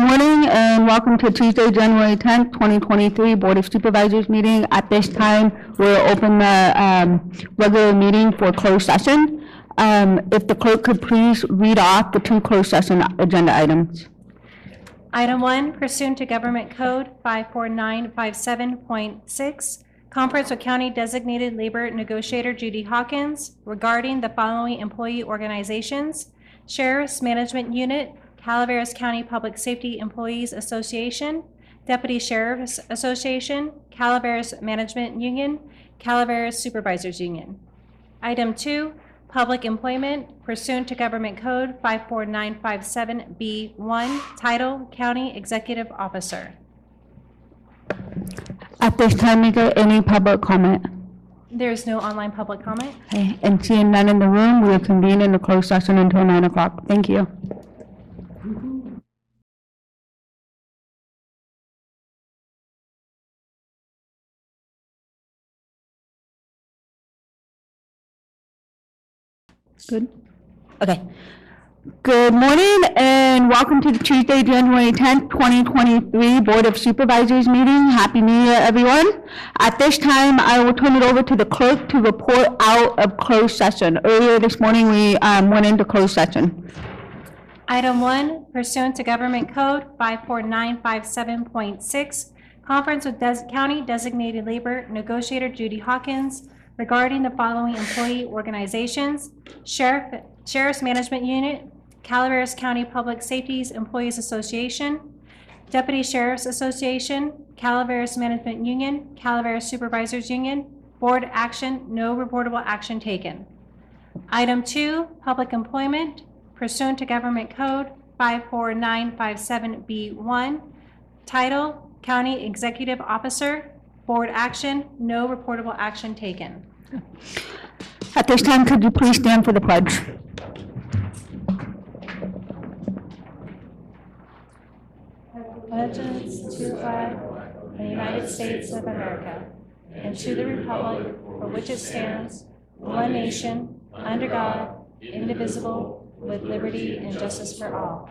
morning and welcome to Tuesday, January 10th, 2023 Board of Supervisors meeting. At this time, we'll open the um, regular meeting for closed session. Um, If the clerk could please read off the two closed session agenda items. Item one pursuant to Government Code 54957.6, conference with County Designated Labor Negotiator Judy Hawkins regarding the following employee organizations: Sheriff's Management Unit, Calaveras County Public Safety Employees Association, Deputy Sheriff's Association, Calaveras Management Union, Calaveras Supervisors Union. Item two, public employment pursuant to Government Code 54957B1, Title County Executive Officer. At this time, is there any public comment? There is no online public comment. Okay, And seeing none in the room, we will convene in the closed session until 9 o'clock. Thank you. Good? Okay. Good morning and welcome to the Tuesday, January 10th, 2023 Board of Supervisors meeting. Happy New Year, everyone. At this time, I will turn it over to the clerk to report out of closed session. Earlier this morning, we um, went into closed session. Item one pursuant to Government Code 54957.6, conference with County Designated Labor Negotiator Judy Hawkins regarding the following employee organizations: Sheriff, Sheriff's Management Unit, Calaveras County Public Safety's Employees Association, Deputy Sheriff's Association, Calaveras Management Union, Calaveras Supervisors Union, Board action, no reportable action taken. Item two, public employment pursuant to Government Code 54957B1, Title County Executive Officer, Board action, no reportable action taken. At this time, could you please stand for the pledge? Allegiance to the the United States of America and to the republic for which it stands, one nation, under God, indivisible, with liberty and justice for all.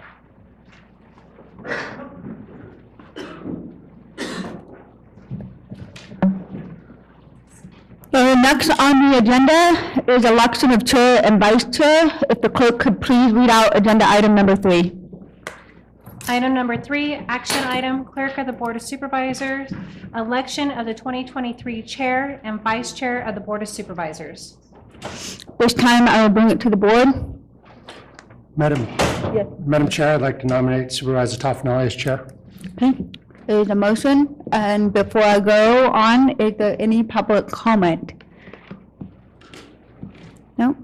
Uh, Next on the agenda is election of chair and vice chair. If the clerk could please read out agenda item number three. Item number three, action item, clerk of the Board of Supervisors, election of the 2023 chair and vice chair of the Board of Supervisors. This time, I will bring it to the board. Madam, Madam Chair, I'd like to nominate Supervisor Tofanelli as chair. Okay, there is a motion, and before I go on, is there any public comment? No?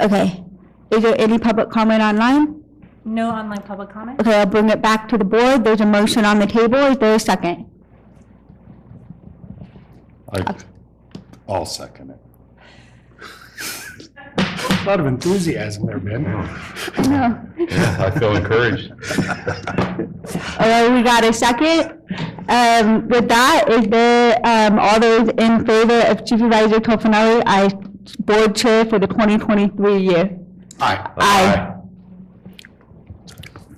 Okay. Is there any public comment online? No online public comment? Okay, I'll bring it back to the board. There's a motion on the table. Is there a second? I- I'll second it. A lot of enthusiasm there, Ben. No. Yeah, I feel encouraged. All right, we got a second. Um, with that, is there, um, all those in favor of Supervisor Tofanelli as board chair for the 2023 year? Aye. Aye.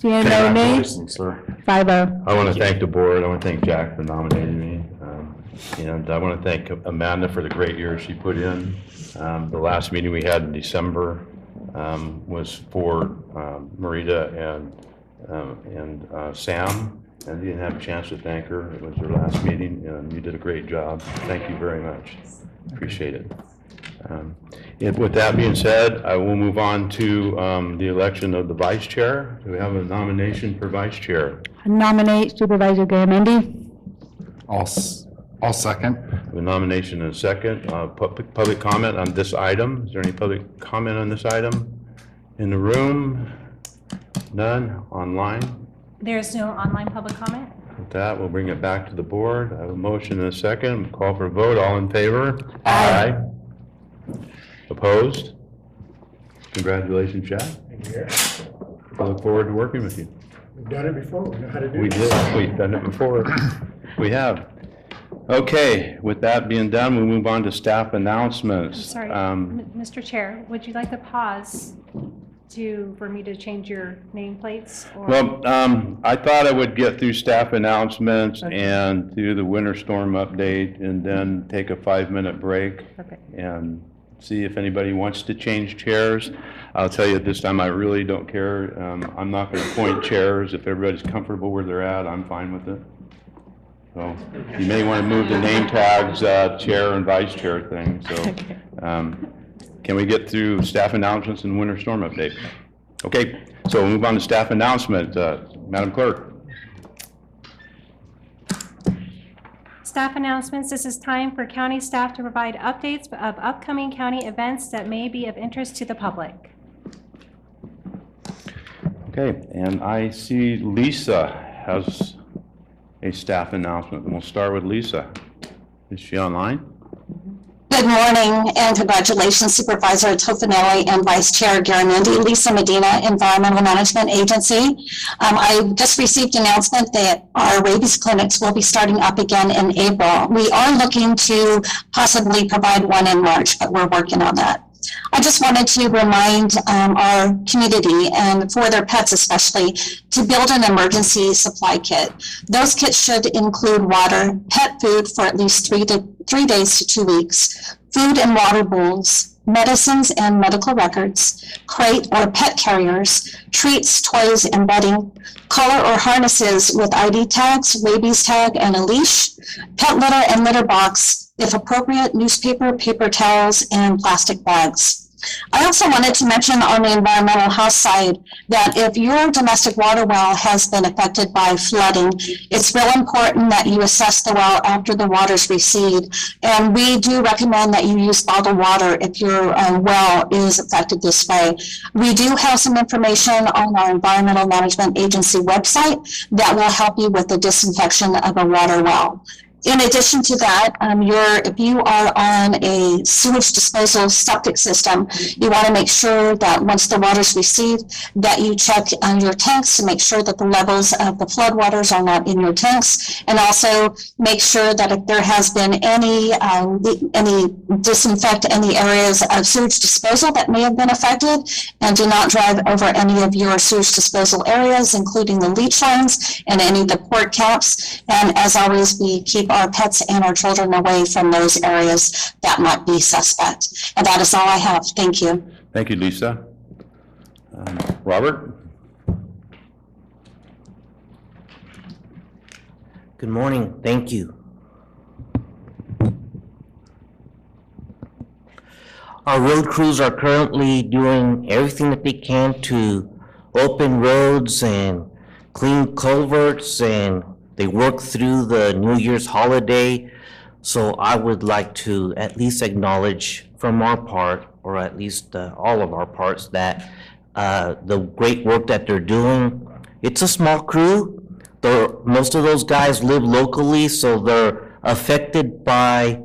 Seeing no nays, Congratulations, sir. five oh. I want to thank the board, I want to thank Jack for nominating me. um, And I want to thank Amanda for the great year she put in. Um, The last meeting we had in December um, was for um, Marita and, um, and uh, Sam. And we didn't have a chance to thank her. It was her last meeting, and you did a great job. Thank you very much. Appreciate it. Um, and With that being said, I will move on to um, the election of the vice chair. Do we have a nomination for vice chair? Nominate Supervisor Garamendi. I'll, s- I'll second. The nomination and a second. Uh, Public public comment on this item. Is there any public comment on this item? In the room? None? Online? There is no online public comment? With that, we'll bring it back to the board. I have a motion and a second. Call for a vote. All in favor? Aye. Opposed? Congratulations, Jack. I look forward to working with you. We've done it before, we know how to do it. We did, we've done it before. We have. Okay, with that being done, we move on to staff announcements. Sorry, Um, M- Mr. Chair, would you like to pause to, for me to change your nameplates? or- Well, um, I thought I would get through staff announcements and do the winter storm update and then take a five-minute break Okay. and see if anybody wants to change chairs. I'll tell you, at this time, I really don't care. Um, I'm not gonna point chairs. If everybody's comfortable where they're at, I'm fine with it. So you may wanna move the name tags, uh, chair and vice chair thing, so. um, Can we get through staff announcements and winter storm update? Okay, so we'll move on to staff announcement. Uh, Madam Clerk? Staff announcements, this is time for county staff to provide updates of upcoming county events that may be of interest to the public. Okay, and I see Lisa has a staff announcement, and we'll start with Lisa. Is she online? Good morning and congratulations Supervisor Tofanelli and Vice Chair Garamendi. Lisa Medina, Environmental Management Agency. Um, I just received announcement that our rabies clinics will be starting up again in April. We are looking to possibly provide one in March, but we're working on that. I just wanted to remind um, our community and for their pets especially to build an emergency supply kit. Those kits should include water, pet food for at least three to three days to two weeks, food and water bowls, medicines and medical records, crate or pet carriers, treats, toys, and bedding, collar or harnesses with ID tags, rabies tag, and a leash, pet litter and litter box, if appropriate, newspaper, paper towels, and plastic bags. I also wanted to mention on the environmental health side that if your domestic water well has been affected by flooding, it's real important that you assess the well after the waters recede. And we do recommend that you use bottled water if your uh, well is affected this way. We do have some information on our Environmental Management Agency website that will help you with the disinfection of a water well. In addition to that, um, if you are on a sewage disposal septic system, you want to make sure that once the water's received, that you check on your tanks to make sure that the levels of the floodwaters are not in your tanks. And also make sure that if there has been any, the- any disinfect any areas of sewage disposal that may have been affected. And do not drive over any of your sewage disposal areas, including the leach lines and any of the port caps. And as always, we keep our pets and our children away from those areas that might be suspect. And that is all I have. Thank you. Thank you, Lisa. Um, Robert? Good morning, thank you. Our road crews are currently doing everything that they can to open roads and clean culverts, and they work through the New Year's holiday. So I would like to at least acknowledge from our part, or at least uh, all of our parts, that uh, the great work that they're doing. It's a small crew, the, most of those guys live locally, so they're affected by,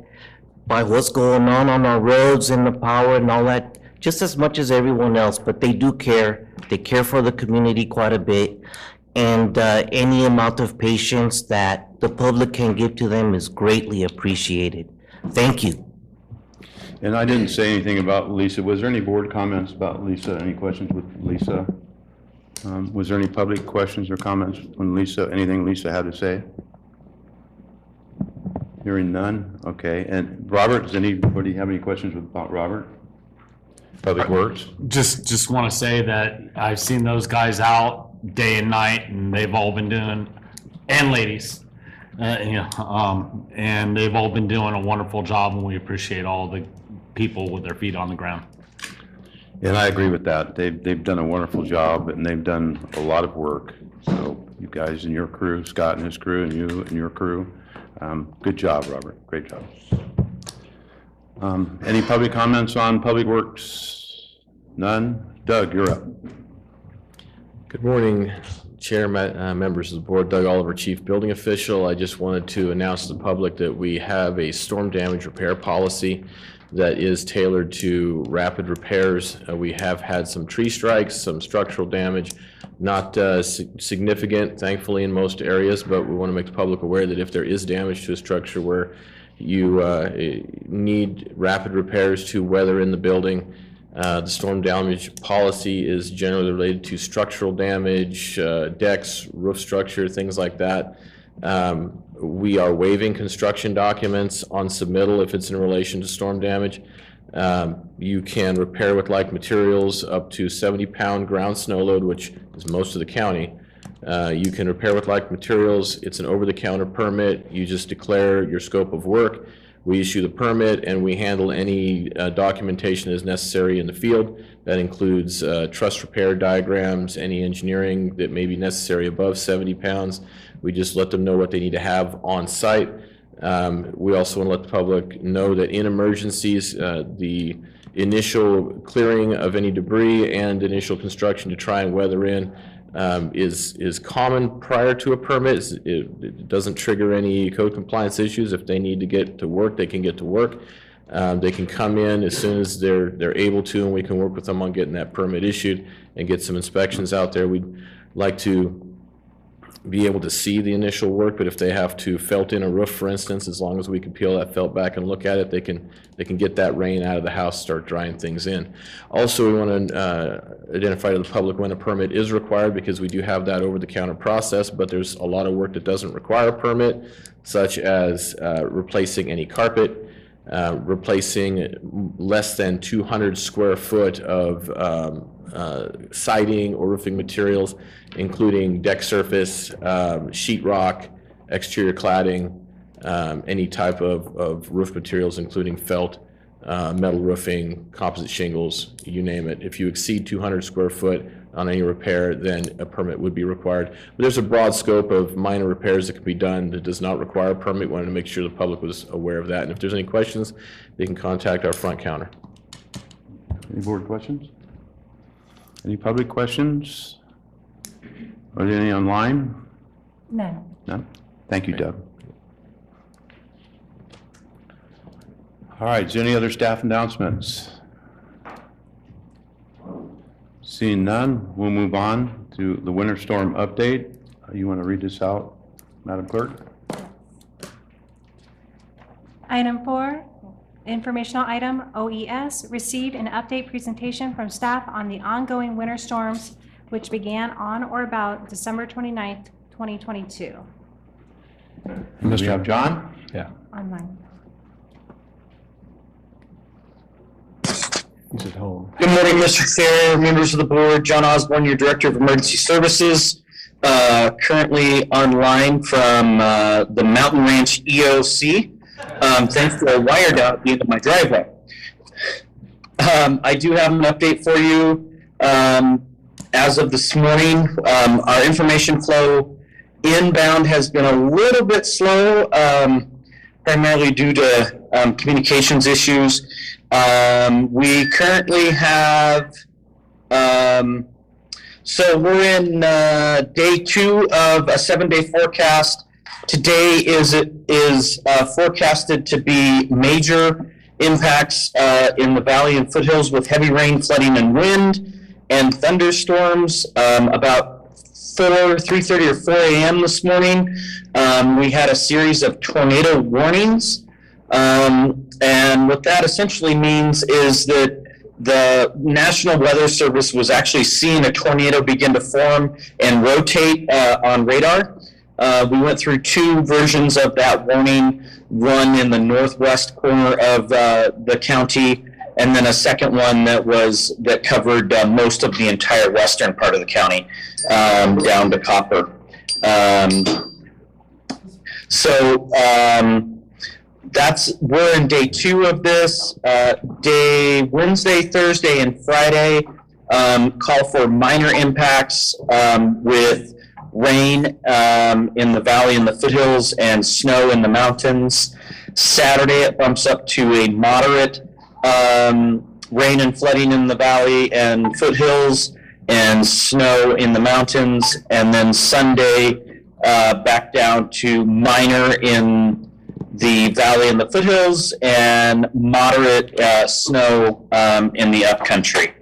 by what's going on on our roads and the power and all that, just as much as everyone else, but they do care. They care for the community quite a bit. And, uh, any amount of patience that the public can give to them is greatly appreciated. Thank you. And I didn't say anything about Lisa. Was there any board comments about Lisa? Any questions with Lisa? Um, Was there any public questions or comments on Lisa, anything Lisa had to say? Hearing none? Okay. And Robert, does anybody have any questions about Robert? Public Works? just just want to say that I've seen those guys out day and night, and they've all been doing, and ladies, uh, you know, um, and they've all been doing a wonderful job, and we appreciate all the people with their feet on the ground. And I agree with that. They've, they've done a wonderful job and they've done a lot of work. So you guys and your crew, Scott and his crew and you and your crew, um, good job, Robert. Great job. Um, any public comments on Public Works? None? Doug, you're up. Good morning, Chair, uh, members of the board. Doug Oliver, Chief Building Official. I just wanted to announce to the public that we have a storm damage repair policy that is tailored to rapid repairs. Uh, We have had some tree strikes, some structural damage, not uh, si- significant thankfully in most areas, but we want to make the public aware that if there is damage to a structure where you uh, need rapid repairs to weather in the building, Uh, The storm damage policy is generally related to structural damage, uh, decks, roof structure, things like that. Um, We are waiving construction documents on submittal if it's in relation to storm damage. Um, You can repair with like materials up to 70-pound ground snow load, which is most of the county. Uh, You can repair with like materials. It's an over-the-counter permit. You just declare your scope of work. We issue the permit, and we handle any uh, documentation as necessary in the field. That includes uh, truss repair diagrams, any engineering that may be necessary above 70 pounds. We just let them know what they need to have on site. Um, We also want to let the public know that in emergencies, uh, the initial clearing of any debris and initial construction to try and weather in um, is, is common prior to a permit. It it doesn't trigger any code compliance issues. If they need to get to work, they can get to work. Um, They can come in as soon as they're, they're able to, and we can work with them on getting that permit issued and get some inspections out there. We'd like to be able to see the initial work, but if they have to felt in a roof, for instance, as long as we can peel that felt back and look at it, they can, they can get that rain out of the house, start drying things in. Also, we want to identify to the public when a permit is required, because we do have that over-the-counter process, but there's a lot of work that doesn't require a permit, such as uh, replacing any carpet, uh, replacing less than 200 square foot of um, uh, siding or roofing materials, including deck surface, um, exterior cladding, um, any type of, of roof materials, including felt, uh, metal roofing, composite shingles, you name it. If you exceed 200 square foot on any repair, then a permit would be required. But there's a broad scope of minor repairs that can be done that does not require a permit. Wanted to make sure the public was aware of that. And if there's any questions, they can contact our front counter. Any board questions? Any public questions? Are there any online? None. None? Thank you, Doug. All right, is there any other staff announcements? Seeing none, we'll move on to the winter storm update. Uh, You want to read this out, Madam Clerk? Item four, informational item, OES, received an update presentation from staff on the ongoing winter storms which began on or about December 29th, 2022. We have John? Yeah. Online. He's at home. Good morning, Mr. Chair, members of the board. John Osborne, your Director of Emergency Services. Uh, Currently online from uh, the Mountain Ranch EOC, um, thanks to a wire down at the end of my driveway. Um, I do have an update for you. Um, As of this morning, um, our information flow inbound has been a little bit slow, um, primarily due to um, communications issues. Um, we currently have, um, so we're in uh, day two of a seven-day forecast. Today is is uh, forecasted to be major impacts uh, in the valley and foothills with heavy rain, flooding, and wind, and thunderstorms. Um, about four, three thirty or four a.m. this morning, um, we had a series of tornado warnings. Um, and what that essentially means is that the National Weather Service was actually seeing a tornado begin to form and rotate uh, on radar. Uh, we went through two versions of that warning, one in the northwest corner of uh, the county, and then a second one that was that covered uh, most of the entire western part of the county, um, down to Copper. Um, so. Um, that's we're in day two of this. Uh, day Wednesday, Thursday, and Friday um, call for minor impacts um, with rain um, in the valley and the foothills and snow in the mountains. Saturday it bumps up to a moderate um, rain and flooding in the valley and foothills and snow in the mountains. And then Sunday uh, back down to minor in the valley and the foothills and moderate uh, snow um, in the upcountry.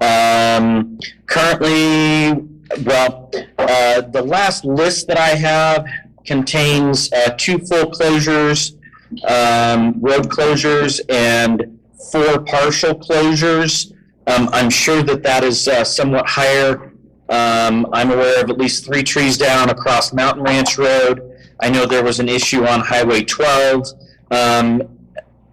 Um, currently, well, uh, the last list that I have contains uh, two full closures, um, road closures, and four partial closures Um, I'm sure that that is uh, somewhat higher. Um, I'm aware of at least three trees down across Mountain Ranch Road. I know there was an issue on Highway 12. Um,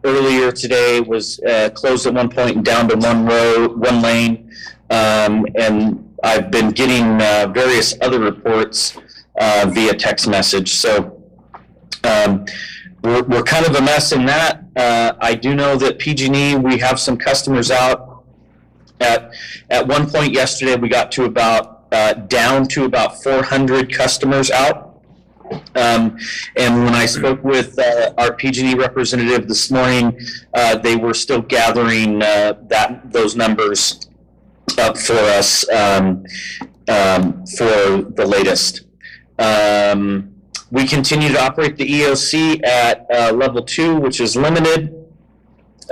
earlier today was uh, closed at one point and down to one road, one lane. Um, and I've been getting uh, various other reports uh, via text message. So um, we're, we're kind of a mess in that. Uh, I do know that PG&E, we have some customers out. At, at one point yesterday, we got to about, uh, down to about 400 customers out. Um, and when I spoke with, uh, our PG&E representative this morning, uh, they were still gathering, uh, that, those numbers up for us, um, um, for the latest. Um, we continue to operate the EOC at, uh, level two, which is limited.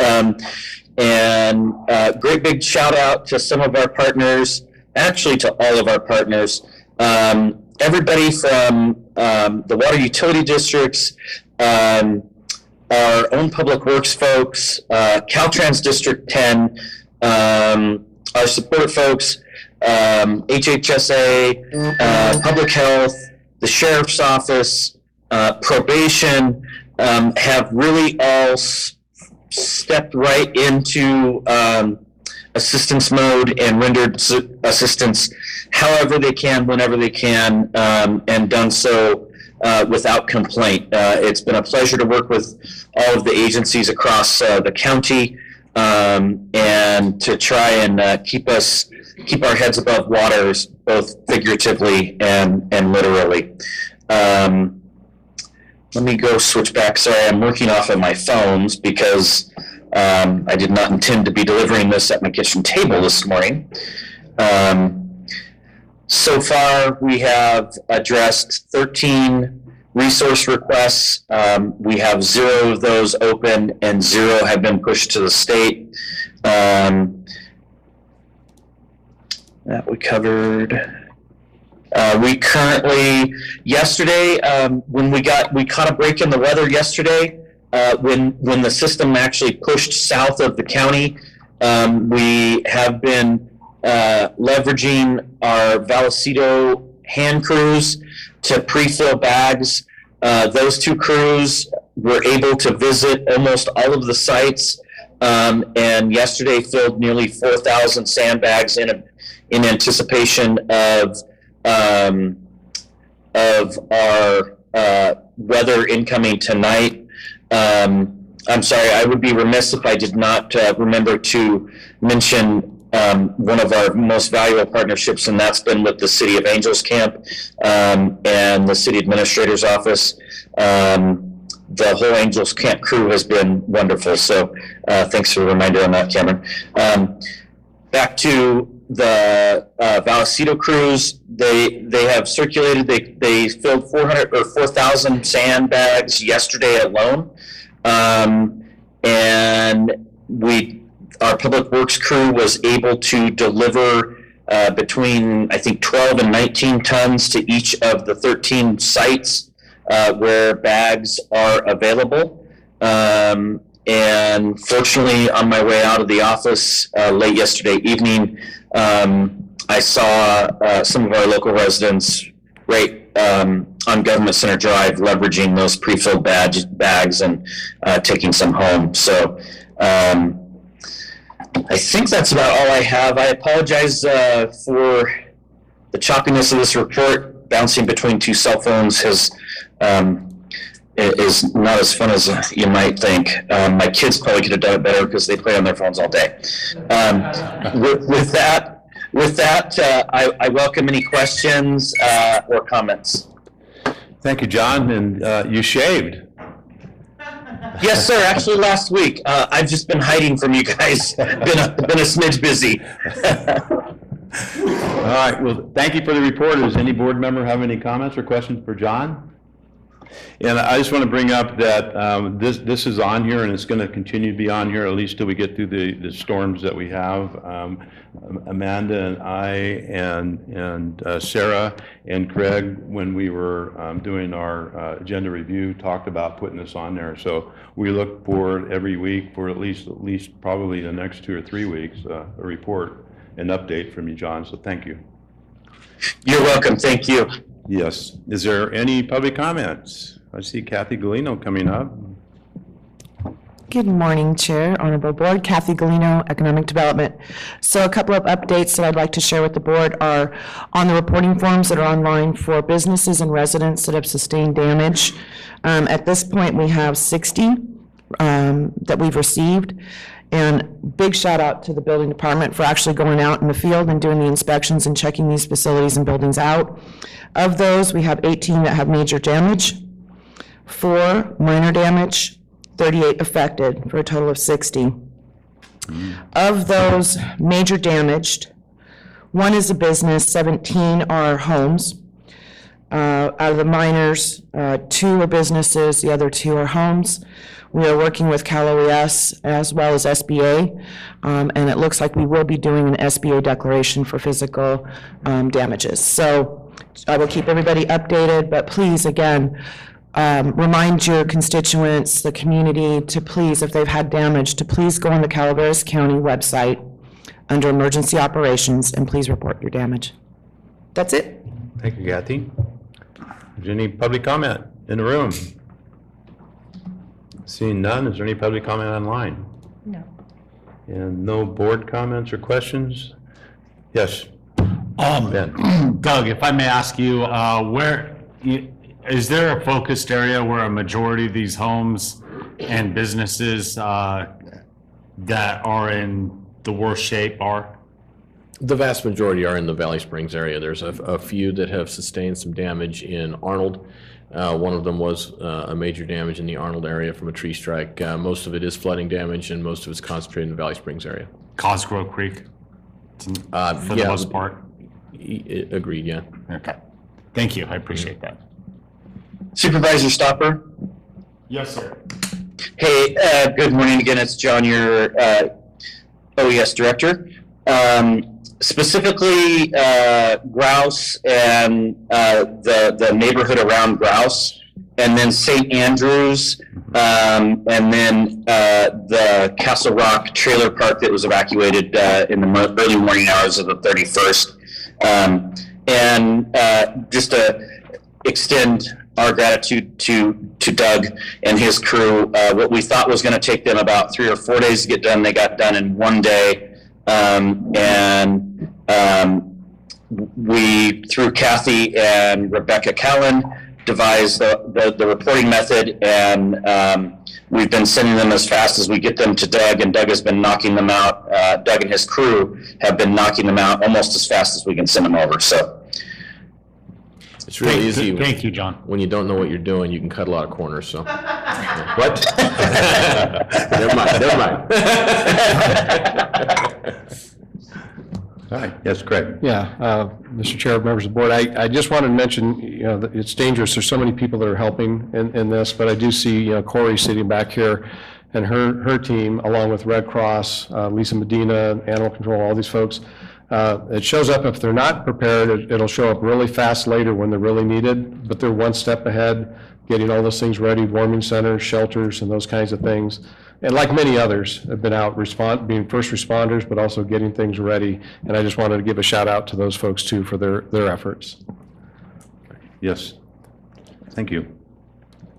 Um, and, uh, great big shout out to some of our partners, actually to all of our partners. Um, everybody from, um, the water utility districts, um, our own public works folks, uh, Caltrans District ten, um, our support folks, um, HHSA, uh, public health, the sheriff's office, uh, probation, um, have really all s- stepped right into, um, assistance mode and rendered assistance however they can, whenever they can, um, and done so, uh, without complaint. Uh, it's been a pleasure to work with all of the agencies across, uh, the county, um, and to try and, uh, keep us, keep our heads above waters, both figuratively and, and literally. Um, let me go switch back. Sorry, I'm working off of my phones because um, I did not intend to be delivering this at my kitchen table this morning. Um, so far, we have addressed 13 resource requests. Um, we have zero of those open and zero have been pushed to the state. Um, that we covered. Uh, we currently, yesterday, um, when we got, we caught a break in the weather yesterday, uh, when, when the system actually pushed south of the county. Um, we have been, uh, leveraging our Vallecito hand crews to pre-fill bags. Uh, those two crews were able to visit almost all of the sites. Um, and yesterday filled nearly 4,000 sandbags in, a, in anticipation of, um, of our, uh, weather incoming tonight. Um, I'm sorry, I would be remiss if I did not, uh, remember to mention, um, one of our most valuable partnerships, and that's been with the City of Angels Camp, um, and the City Administrator's Office. Um, the whole Angels Camp crew has been wonderful, so, uh, thanks for the reminder on that, Cameron. Um, back to the uh, Vallecito crews, they, they have circulated, they, they filled 400 or 4,000 sandbags yesterday alone. Um, and we, our public works crew was able to deliver uh, between, I think, 12 and 19 tons to each of the 13 sites uh, where bags are available. Um, and fortunately, on my way out of the office uh, late yesterday evening, um, I saw uh, some of our local residents right um, on Government Center Drive leveraging those pre-filled badge, bags and uh, taking some home. So um, I think that's about all I have. I apologize uh, for the choppiness of this report. Bouncing between two cell phones has um, i- is not as fun as you might think. Um, my kids probably could have done it better because they play on their phones all day. Um, with, with that, with that, uh, I, I welcome any questions uh, or comments. Thank you, John, and uh, you shaved. Yes, sir. Actually, last week uh, I've just been hiding from you guys. been a, been a smidge busy. All right, well, thank you for the report. Does any board member have any comments or questions for John? And I just want to bring up that um, this, this is on here and it's going to continue to be on here at least till we get through the, the storms that we have. Um, Amanda and I and, and uh, Sarah and Craig, when we were um, doing our uh, agenda review, talked about putting this on there. So we look for every week for at least, at least probably the next two or three weeks, uh, a report, an update from you, John. So thank you. You're welcome. Thank you. Yes. Is there any public comments? I see Kathy Gallino coming up. Good morning, Chair, Honorable Board. Kathy Gallino, Economic Development. So a couple of updates that I'd like to share with the board are on the reporting forms that are online for businesses and residents that have sustained damage. Um, At this point, we have 60 um, that we've received. And big shout out to the building department for actually going out in the field and doing the inspections and checking these facilities and buildings out. Of those, we have 18 that have major damage, four minor damage, 38 affected, for a total of 60. Of those major damaged, one is a business, 17 are homes. Uh, Out of the minors, uh, two are businesses, the other two are homes. We are working with Cal OES as well as SBA, um, and it looks like we will be doing an SBA declaration for physical um, damages. So I will keep everybody updated, but please, again, um, remind your constituents, the community, to please, if they've had damage, to please go on the Calaveras County website under Emergency Operations, and please report your damage. That's it. Thank you, Kathy. Is there any public comment in the room? Seeing none, is there any public comment online? No. And no board comments or questions? Yes, Um, Ben. Doug, if I may ask you, uh, where, y- is there a focused area where a majority of these homes and businesses uh, that are in the worst shape are? The vast majority are in the Valley Springs area. There's a, a few that have sustained some damage in Arnold. Uh, one of them was, uh, a major damage in the Arnold area from a tree strike. Uh, most of it is flooding damage and most of it's concentrated in the Valley Springs area. Cosgrove Creek, Uh, for the yeah, most part? e- e- Agreed, yeah. Okay. Thank you, I appreciate that. Supervisor Stopper? Yes, sir. Hey, uh, good morning again. It's John, your uh, OES director. Um, Specifically, uh, Grouse and uh, the the neighborhood around Grouse, and then St. Andrews, um, and then uh, the Castle Rock trailer park that was evacuated uh, in the early morning hours of the 31st. Um, And uh, just to extend our gratitude to, to Doug and his crew. Uh, what we thought was going to take them about three or four days to get done, they got done in one day. Um, and um, we, through Kathy and Rebecca Callen, devised the, the, the reporting method, and um, we've been sending them as fast as we get them to Doug, and Doug has been knocking them out. Uh, Doug and his crew have been knocking them out almost as fast as we can send them over. So It's really Thank- easy. Thank you, John. When you don't know what you're doing, you can cut a lot of corners, so. What? Never mind, never mind. Hi, yes, Craig. Yeah, uh, Mr. Chair, members of the board, I, I just wanted to mention, you know, that it's dangerous, there's so many people that are helping in, in this, but I do see, you know, Corey sitting back here and her, her team, along with Red Cross, uh, Lisa Medina, Animal Control, all these folks. Uh, It shows up, if they're not prepared, it- it'll show up really fast later when they're really needed, but they're one step ahead, getting all those things ready, warming centers, shelters, and those kinds of things. And like many others, have been out respond, being first responders, but also getting things ready. And I just wanted to give a shout out to those folks too for their, their efforts. Yes. Thank you.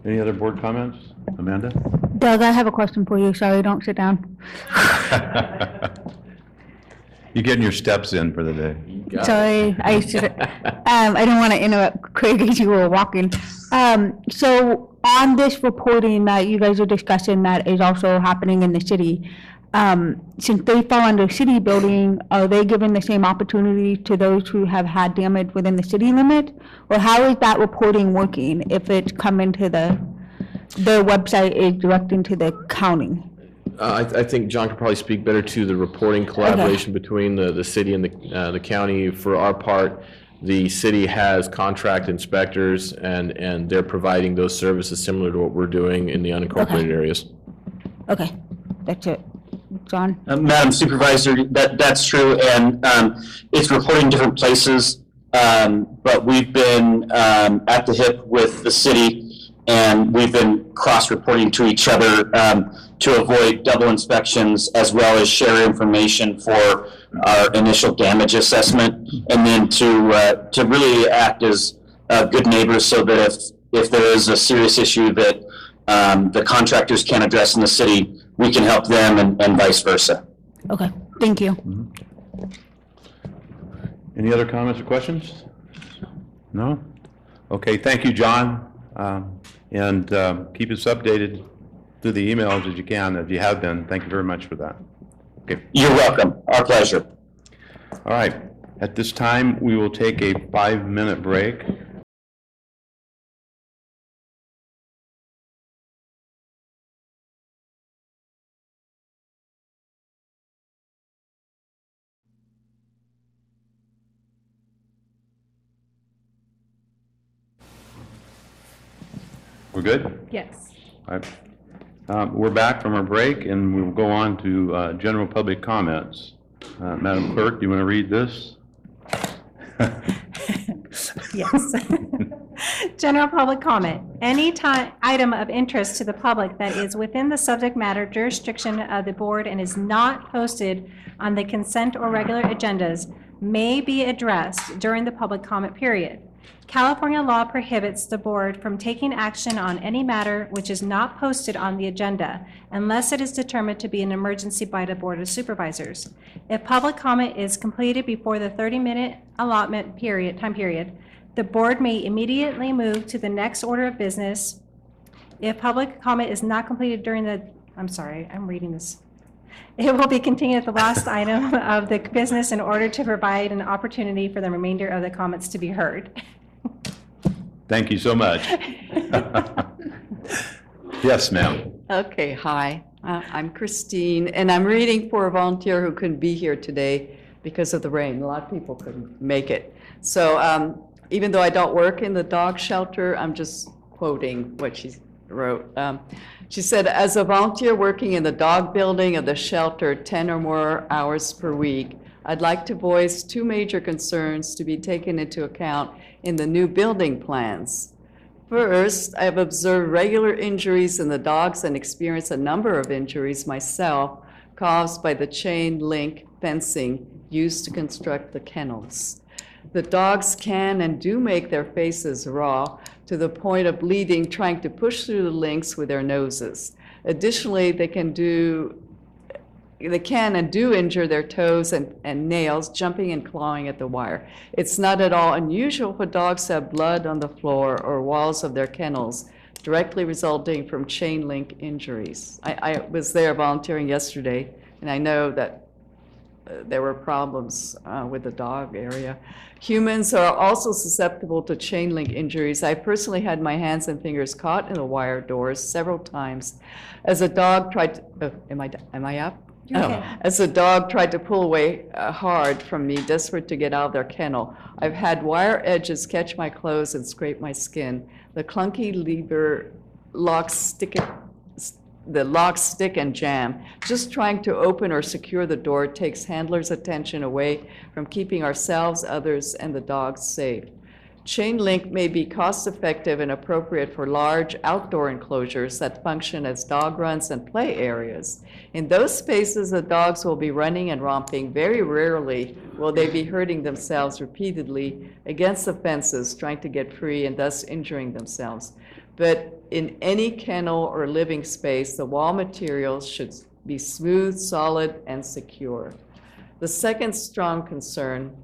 Any other board comments? Amanda? Doug, I have a question for you. Sorry, don't sit down. You getting your steps in for the day? Sorry, I should, um, I didn't want to interrupt Craig as you were walking. Um, so on this reporting that you guys are discussing that is also happening in the city, um, since they fall under city building, are they given the same opportunity to those who have had damage within the city limit? Or how is that reporting working if it's coming to the, their website is directing to the county? Uh, I, I think John could probably speak better to the reporting collaboration between the, the city and the, uh, the county. For our part, the city has contract inspectors, and, and they're providing those services similar to what we're doing in the unincorporated areas. Okay, that's it. John? Uh, Madam Supervisor, that, that's true, and um, it's reporting different places, um, but we've been um, at the hip with the city, and we've been cross-reporting to each other um, to avoid double inspections, as well as share information for our initial damage assessment, and then to, uh, to really act as uh, good neighbors so that if, if there is a serious issue that um, the contractors can't address in the city, we can help them and, and vice versa. Okay, thank you. Any other comments or questions? No? Okay, thank you, John. Um, And um, keep us updated through the emails as you can, If you have been. Thank you very much for that. Okay, You're welcome. Our pleasure. all right. At this time, we will take a five-minute break. We're good? Yes. All right. Um, We're back from our break, and we'll go on to uh, general public comments. Uh, Madam Clerk, do you want to read this? Yes. General public comment. Any item of interest to the public that is within the subject matter jurisdiction of the board and is not posted on the consent or regular agendas may be addressed during the public comment period. California law prohibits the board from taking action on any matter which is not posted on the agenda unless it is determined to be an emergency by the Board of Supervisors. If public comment is completed before the 30-minute allotment period, time period, the board may immediately move to the next order of business. If public comment is not completed during the, I'm sorry, I'm reading this. It will be continued at the last item of the business in order to provide an opportunity for the remainder of the comments to be heard. Thank you so much. Yes, ma'am. Okay, hi, Uh, I'm Christine, and I'm reading for a volunteer who couldn't be here today because of the rain. A lot of people couldn't make it. So um, even though I don't work in the dog shelter, I'm just quoting what she wrote. Um, She said, "As a volunteer working in the dog building of the shelter 10 or more hours per week, I'd like to voice two major concerns to be taken into account in the new building plans. First, I have observed regular injuries in the dogs and experienced a number of injuries myself caused by the chain link fencing used to construct the kennels. The dogs can and do make their faces raw to the point of bleeding trying to push through the links with their noses. Additionally, they can do they can and do injure their toes and, and nails, jumping and clawing at the wire. It's not at all unusual for dogs to have blood on the floor or walls of their kennels, directly resulting from chain link injuries. I, I was there volunteering yesterday, and I know that uh, there were problems uh, with the dog area. Humans are also susceptible to chain link injuries. I personally had my hands and fingers caught in the wire doors several times. As a dog tried to, oh, am I, am I up? You're Oh. okay. As a dog tried to pull away uh, hard from me, desperate to get out of their kennel, I've had wire edges catch my clothes and scrape my skin. The clunky lever locks stick, the locks stick and jam. Just trying to open or secure the door takes handlers' attention away from keeping ourselves, others, and the dogs safe. Chain link may be cost-effective and appropriate for large outdoor enclosures that function as dog runs and play areas. In those spaces, the dogs will be running and romping. Very rarely will they be hurting themselves repeatedly against the fences, trying to get free and thus injuring themselves. But in any kennel or living space, the wall materials should be smooth, solid, and secure. The second strong concern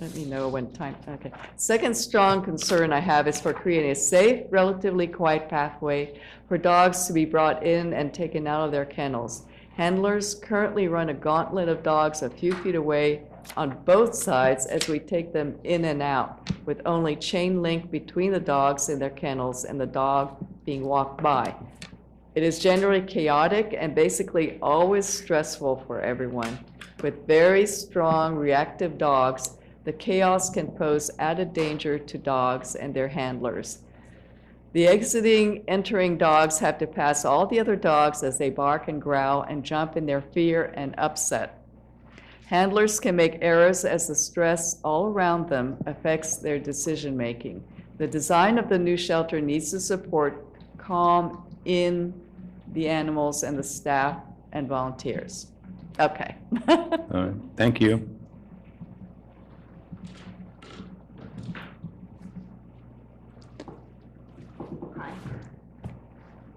let me know when time, okay. Second strong concern I have is for creating a safe, relatively quiet pathway for dogs to be brought in and taken out of their kennels. Handlers currently run a gauntlet of dogs a few feet away on both sides as we take them in and out, with only chain link between the dogs in their kennels and the dog being walked by. It is generally chaotic and basically always stressful for everyone, with very strong reactive dogs The chaos can pose added danger to dogs and their handlers. The exiting, entering dogs have to pass all the other dogs as they bark and growl and jump in their fear and upset. Handlers can make errors as the stress all around them affects their decision-making. The design of the new shelter needs to support calm in the animals and the staff and volunteers. Okay. All right, Thank you.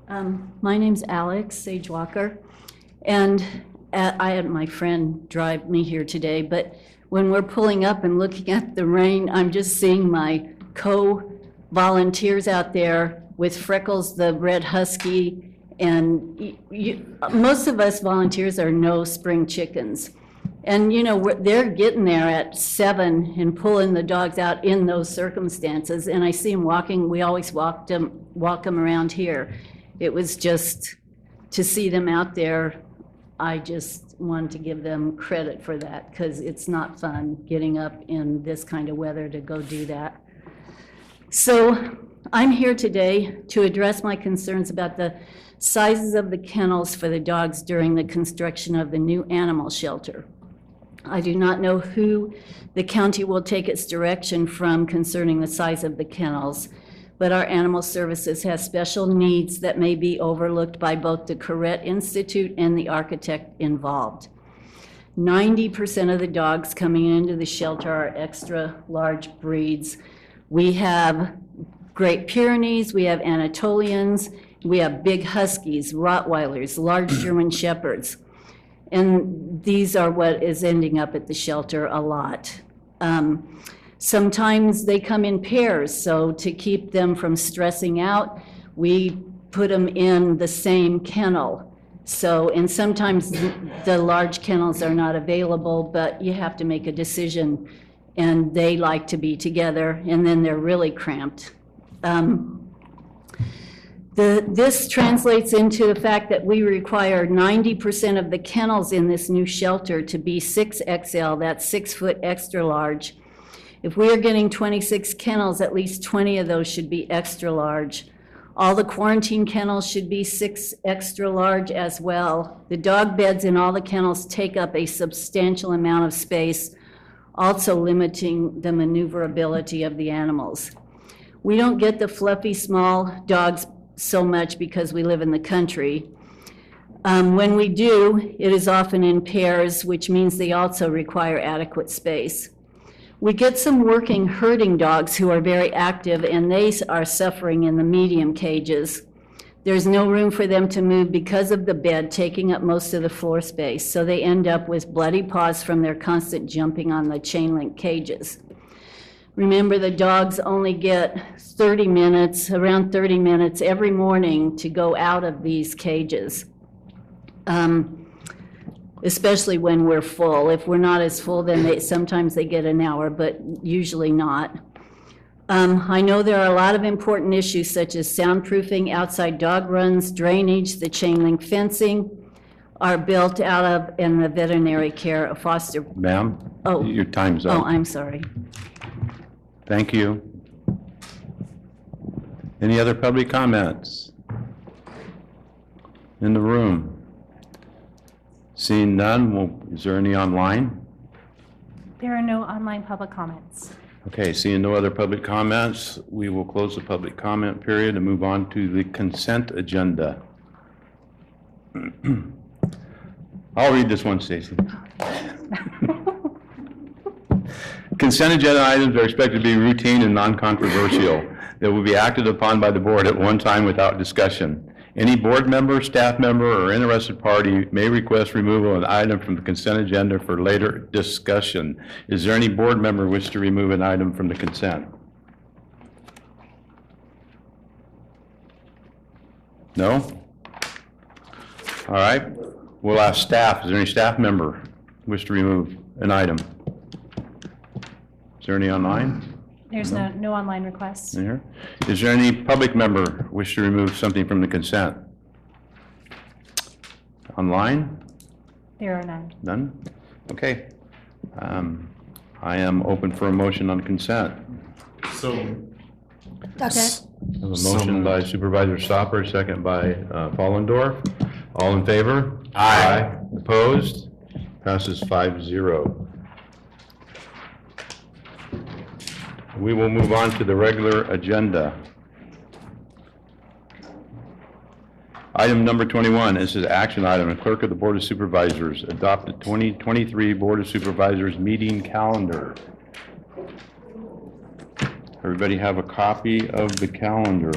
Um, My name's Alex Sage Walker, and uh, I had my friend drive me here today, but when we're pulling up and looking at the rain, I'm just seeing my co-volunteers out there with Freckles, the red husky, and you, most of us volunteers are no spring chickens. And, you know, we're- they're getting there at seven and pulling the dogs out in those circumstances. And I see them walking, we always walk them, walk them around here. It was just, to see them out there, I just wanted to give them credit for that because it's not fun getting up in this kind of weather to go do that. So I'm here today to address my concerns about the sizes of the kennels for the dogs during the construction of the new animal shelter. I do not know who the county will take its direction from concerning the size of the kennels, but our animal services has special needs that may be overlooked by both the Correct Institute and the architect involved. 90% of the dogs coming into the shelter are extra-large breeds. We have Great Pyrenees, we have Anatolians, we have big Huskies, Rottweilers, large German Shepherds. And these are what is ending up at the shelter a lot. Um, Sometimes they come in pairs, so to keep them from stressing out, we put them in the same kennel. So, and sometimes the- large kennels are not available, but you have to make a decision, and they like to be together, and then they're really cramped. Um, the, this translates into the fact that we require 90% of the kennels in this new shelter to be 6XL, that's six foot extra large. If we are getting 26 kennels, at least 20 of those should be extra large. All the quarantine kennels should be six extra large as well. The dog beds in all the kennels take up a substantial amount of space, also limiting the maneuverability of the animals. We don't get the fluffy, small dogs so much because we live in the country. Um, When we do, it is often in pairs, which means they also require adequate space. We get some working herding dogs who are very active, and they are suffering in the medium cages. There's no room for them to move because of the bed taking up most of the floor space, so they end up with bloody paws from their constant jumping on the chain link cages. Remember, the dogs only get 30 minutes, around 30 minutes every morning to go out of these cages. Um, Especially when we're full. If we're not as full, then they, sometimes they get an hour, but usually not. Um, I know there are a lot of important issues such as soundproofing, outside dog runs, drainage, the chain link fencing are built out of, and the veterinary care of foster. Ma'am? Oh. Your time's up. Oh, up. I'm sorry. Thank you. Any other public comments? In the room? Seeing none, well, is there any online? There are no online public comments. Okay, seeing no other public comments, we will close the public comment period and move on to the consent agenda. I'll read this one, Stacy. Consent agenda items are expected to be routine and non-controversial, They will be acted upon by the board at one time without discussion. Any board member, staff member, or interested party may request removal of an item from the consent agenda for later discussion. Is there any board member wish to remove an item from the consent? No? All right, we'll ask staff, is there any staff member wish to remove an item? Is there any online? There's no, no online requests. in here? Is there any public member wish to remove something from the consent? Online? There are none. None? Okay. Um, I am open for a motion on consent. So. I have a motion by Supervisor Stopper, second by uh, Folendorf. All in favor? Aye. Opposed? Passes five zero. We will move on to the regular agenda. Item number 21, this is action item, The clerk of the Board of Supervisors adopt the 2023 Board of Supervisors meeting calendar. Everybody have a copy of the calendar.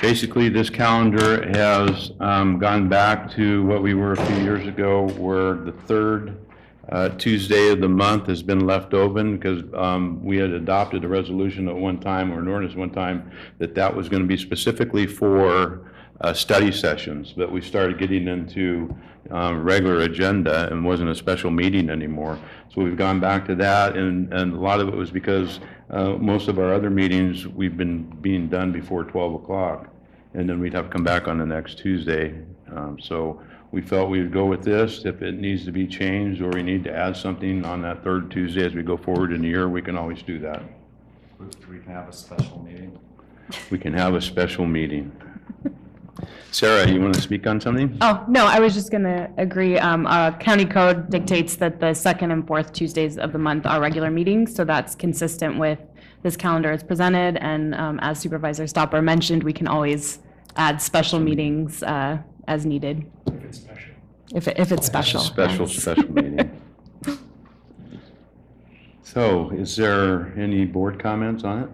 Basically, this calendar has um, gone back to what we were a few years ago, where the third uh, Tuesday of the month has been left open, because um, we had adopted a resolution at one time, or an ordinance one time, that that was going to be specifically for uh, study sessions, but we started getting into um, regular agenda and wasn't a special meeting anymore. So we've gone back to that, and, and a lot of it was because uh, most of our other meetings, we've been being done before 12 o'clock, and then we'd have to come back on the next Tuesday. Um, So we felt we would go with this. If it needs to be changed, or we need to add something on that third Tuesday as we go forward in the year, we can always do that. We can have a special meeting. We can have a special meeting. Sarah, you want to speak on something? Oh, no, I was just going to agree. Um, uh, County code dictates that the second and fourth Tuesdays of the month are regular meetings, so that's consistent with this calendar as presented. And um, as Supervisor Stopper mentioned, we can always add special meetings uh, as needed. If it's special. If, it- if it's special. Special, yes. special meeting. So is there any board comments on it?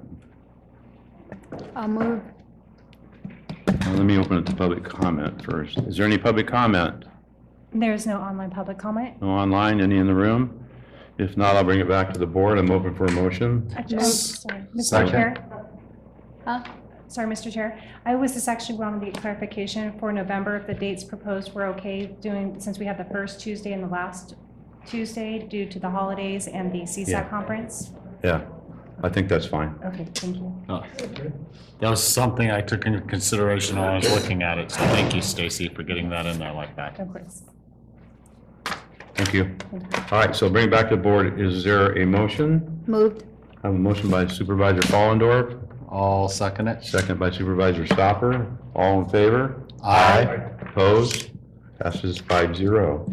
I'll move. Well, Let me open it to public comment first. Is there any public comment? There's no online public comment. No online, any in the room? If not, I'll bring it back to the board. I'm open for a motion. Actually, sorry, Mr. Second. Chair. Huh? Sorry, Mr. Chair. I was just actually wanting to get clarification for November, if the dates proposed were okay doing, since we had the first Tuesday and the last Tuesday due to the holidays and the Yeah. CSAC conference. Yeah, I think that's fine. Okay, thank you. Oh. That was something I took into consideration when I was looking at it, so thank you, Stacy, for getting that in there like that. Of course. Thank you. All right, so bring it back to the board. Is there a motion? Moved. I have a motion by Supervisor Folendorf, I'll second it. second by Supervisor Stopper. All in favor? Aye. Opposed? Passes five zero.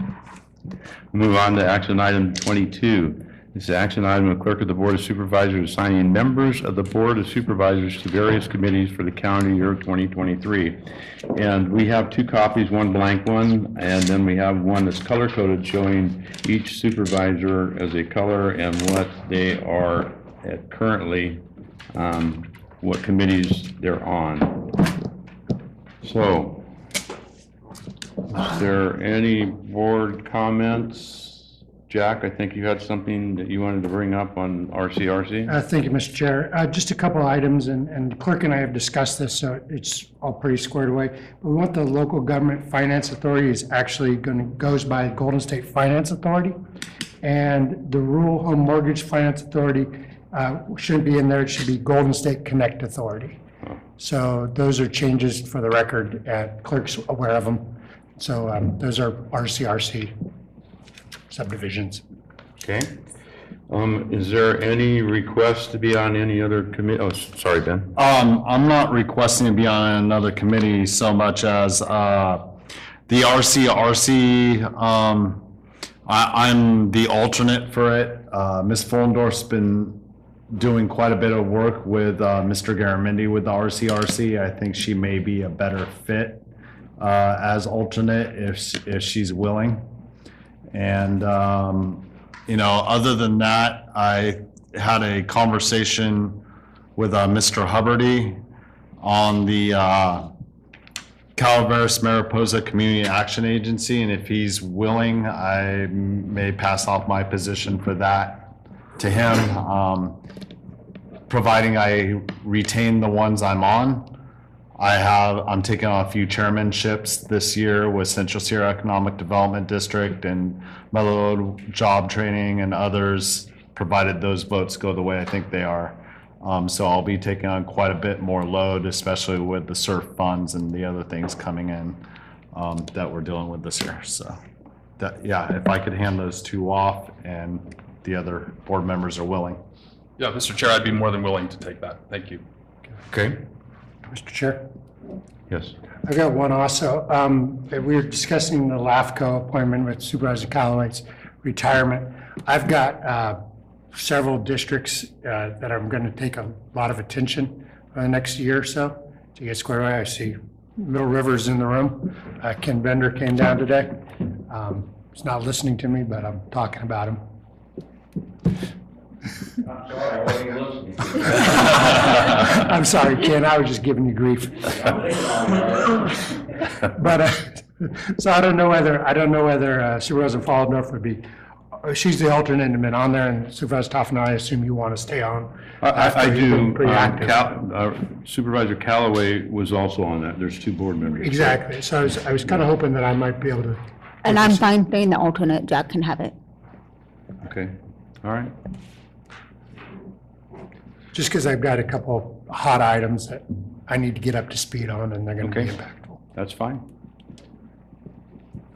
Move on to action item 22. This is action item of clerk of the Board of Supervisors assigning members of the Board of Supervisors to various committees for the calendar year 2023. And we have two copies, one blank one, and then we have one that's color-coded showing each supervisor as a color and what they are at currently, um, what committees they're on. So, is there any board comments? Jack, I think you had something that you wanted to bring up on RCRC? Uh, Thank you, Mr. Chair. Uh, Just a couple items, and and clerk and I have discussed this, so it's all pretty squared away. But we want the local government finance authority is actually going to, goes by Golden State Finance Authority. And the rural home mortgage finance authority uh, shouldn't be in there, it should be Golden State Connect Authority. So those are changes for the record, and clerk's aware of them. So um, those are RCRC subdivisions. Okay. Um, Is there any request to be on any other commit, oh, s- sorry, Ben. Um, I'm not requesting to be on another committee so much as, uh, the RCRC, um, I, I'm the alternate for it. Uh, Ms. Folendorf's been doing quite a bit of work with, uh, Mr. Garamendi with the RCRC. I think she may be a better fit, uh, as alternate if, if she's willing. And, um, you know, other than that, I had a conversation with uh, Mr. Huberty on the uh, Calaveras Mariposa Community Action Agency, and if he's willing, I may pass off my position for that to him, um, providing I retain the ones I'm on. I have, I'm taking on a few chairmanships this year with Central Sierra Economic Development District and Mellow Job Training and others, provided those votes go the way I think they are. Um, so I'll be taking on quite a bit more load, especially with the SURF funds and the other things coming in, um, that we're dealing with this year, so. that, yeah, if I could hand those two off and the other board members are willing. Yeah, Mr. Chair, I'd be more than willing to take that. Thank you. Okay, Mr. Chair? yes. I've got one also. Um, We were discussing the LAFCO appointment with Supervisor Callaway's retirement. I've got uh, several districts uh, that I'm going to take a lot of attention for the next year or so to get squared away. I see Middle River's in the room. Uh, Ken Bender came down today. Um, He's not listening to me, but I'm talking about him. I'm sorry, Ken, I was just giving you grief. But, uh, so I don't know whether, I don't know whether uh, Supervisor Folendorf would be, uh, she's the alternate and been on there, and Supervisor Tofanelli, I assume you want to stay on. I- I, I after you've been do. Pretty active. Cal- uh, Supervisor Callaway was also on that. There's two board members. Exactly, so I was, I was kind of hoping that I might be able to, And I'm fine playing the alternate, Jack can have it. Okay, all right. Just because I've got a couple hot items that I need to get up to speed on, and they're going to be Okay. impactful. That's fine.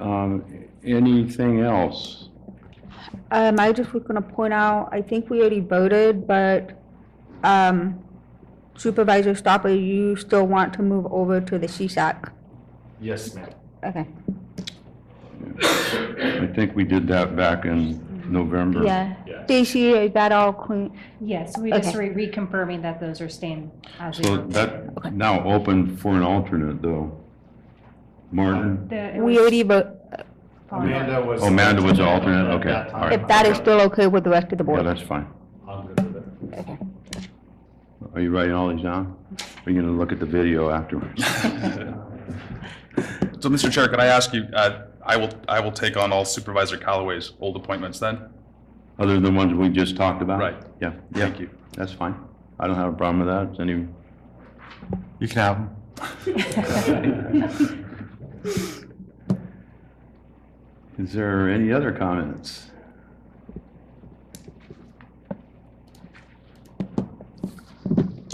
Um, Anything else? Um, I just was gonna point out, I think we already voted, but, um, Supervisor Stopper, you still want to move over to the CSAC? Yes, ma'am. Okay. I think we did that back in November. Yeah. Stacy, is that all clean? Yes, we just re- reconfirming that those are staying as we So were. that now open for an alternate, though. Martin? The- it We was- already vote, Amanda was. Oh, Amanda was the alternate, okay, that all right. if that is still okay with the rest of the Yeah, board. that's fine. I'm good with it. Are you writing all these down? Are you going to look at the video afterwards? So, Mr. Chair, can I ask you, uh, I will, I will take on all Supervisor Callaway's old appointments then? Other than the ones we just talked about? Right. Yeah, yeah. Thank you. That's fine. I don't have a problem with that. Is any, You can have them. is there any other comments?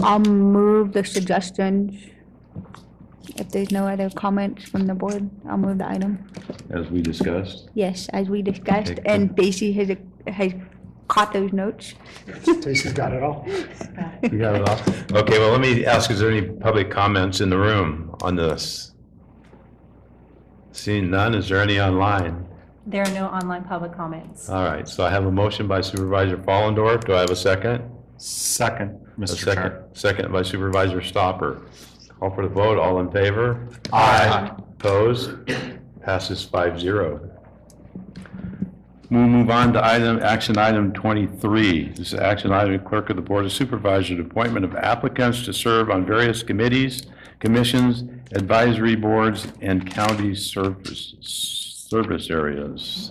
I'll move the suggestions. If there's no other comments from the board, I'll move the item. As we discussed? Yes, as we discussed, Okay. and Stacy has, has caught those notes. Stacy's got it all. You got it all? Okay, well, let me ask, is there any public comments in the room on this? Seeing none, is there any online? There are no online public comments. All right, so I have a motion by Supervisor Folendorf. Do I have a second? Second, A Mr. second. Chair. Second by Supervisor Stopper. Call for the vote, all in favor? Aye. Opposed? Passes five zero. We'll move on to item, action item 23. This is action item clerk of the Board of Supervisors, appointment of applicants to serve on various committees, commissions, advisory boards, and county service, service areas.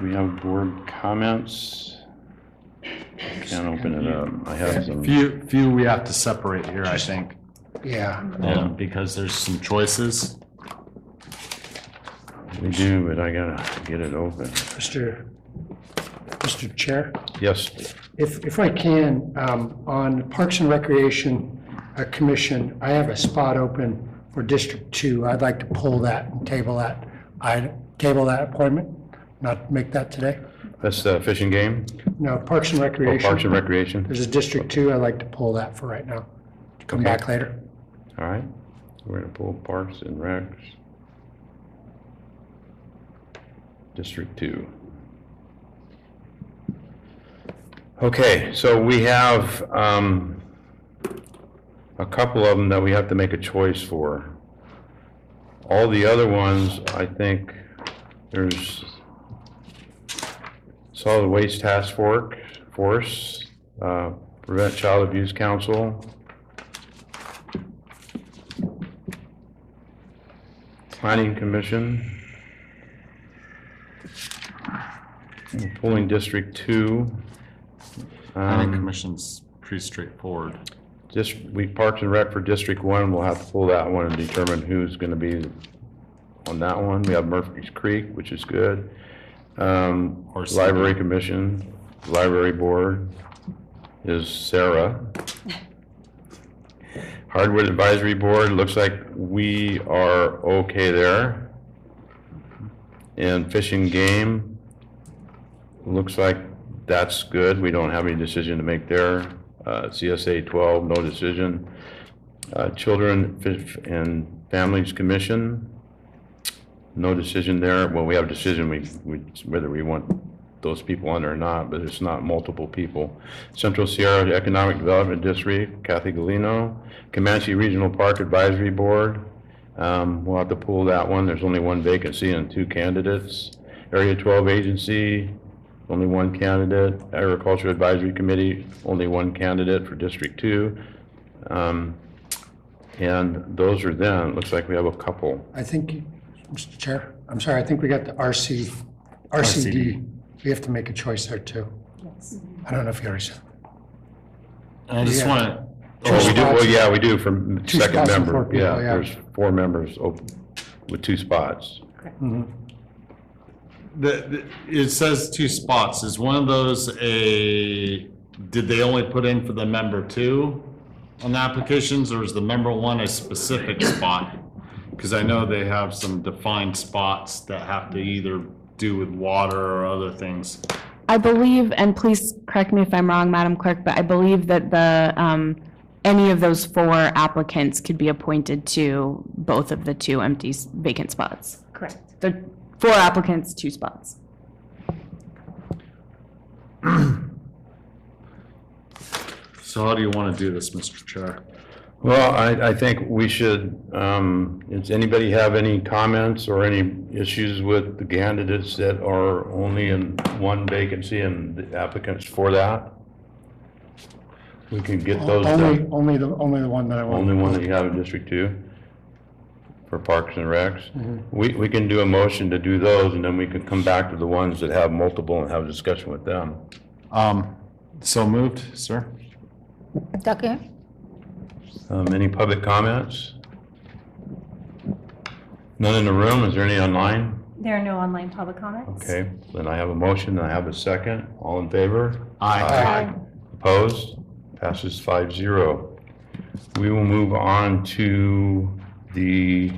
We have board comments? Can't open it up. I have some. Few, few we have to separate here, I think, Yeah. um, because there's some choices. We do, but I gotta get it open. Mr. Mr. Chair? Yes, If, if I can, um, on Parks and Recreation uh, Commission, I have a spot open for District Two. I'd like to pull that and table that, I, table that appointment, not make that today. that's the fishing game, No, Parks and Recreation. Parks and Recreation. There's a District Two, I'd like to pull that for right now. Come back later. All right, we're gonna pull Parks and Recs. District Two. Okay, so we have, um, a couple of them that we have to make a choice for. All the other ones, I think, there's Solid Waste Task Force, Force, uh, Prevent Child Abuse Council, Planning Commission. Pulling District Two. Planning Um, Commission's pretty straightforward. Just, we Parks and Rec for District One, we'll have to pull that one and determine who's gonna be on that one. We have Murphy's Creek, which is good. Um, Horse Library Commission, Library Board is Sarah. Hardwood Advisory Board, looks like we are okay there. And fishing Game, looks like that's good. We don't have any decision to make there. Uh, CSA 12, no decision. Uh, Children Fish and Families Commission, no decision there. Well, we have a decision, we, whether we want those people on or not, but it's not multiple people. Central Sierra Economic Development District, Kathy Gallino. Camanche Regional Park Advisory Board, um, we'll have to pull that one. There's only one vacancy and two candidates. Area 12 Agency, only one candidate. Agriculture Advisory Committee, only one candidate for District 2. Um, And those are them. Looks like we have a couple. I think, Mr. Chair, I'm sorry, I think we got the RC, RCD. We have to make a choice there too. I don't know if you already said. I just Yeah. want to, Oh, we do, well, yeah, we do from Two second spots and member. people, Yeah, yeah. there's four members open with two spots. Mm-hmm. the, the- it says two spots. Is one of those a, did they only put in for the member two on the applications, or is the member one a specific spot? Because I know they have some defined spots that have to either do with water or other things. I believe, and please correct me if I'm wrong, Madam Clerk, but I believe that the, um, any of those four applicants could be appointed to both of the two empty s- vacant spots. Correct. The four applicants, two spots. So how do you want to do this, Mr. Chair? Well, I, I think we should, um, does anybody have any comments or any issues with the candidates that are only in one vacancy and the applicants for that? We can get those Only, done. only the, only the one that I want. Only one that you have in District Two for Parks and Recs? Mhm. We, we can do a motion to do those and then we can come back to the ones that have multiple and have a discussion with them. Um, so moved, sir. Second. Um, any public comments? None in the room? Is there any online? There are no online public comments. Okay, then I have a motion, I have a second. All in favor? Aye. Aye. Opposed? Passes five zero. We will move on to the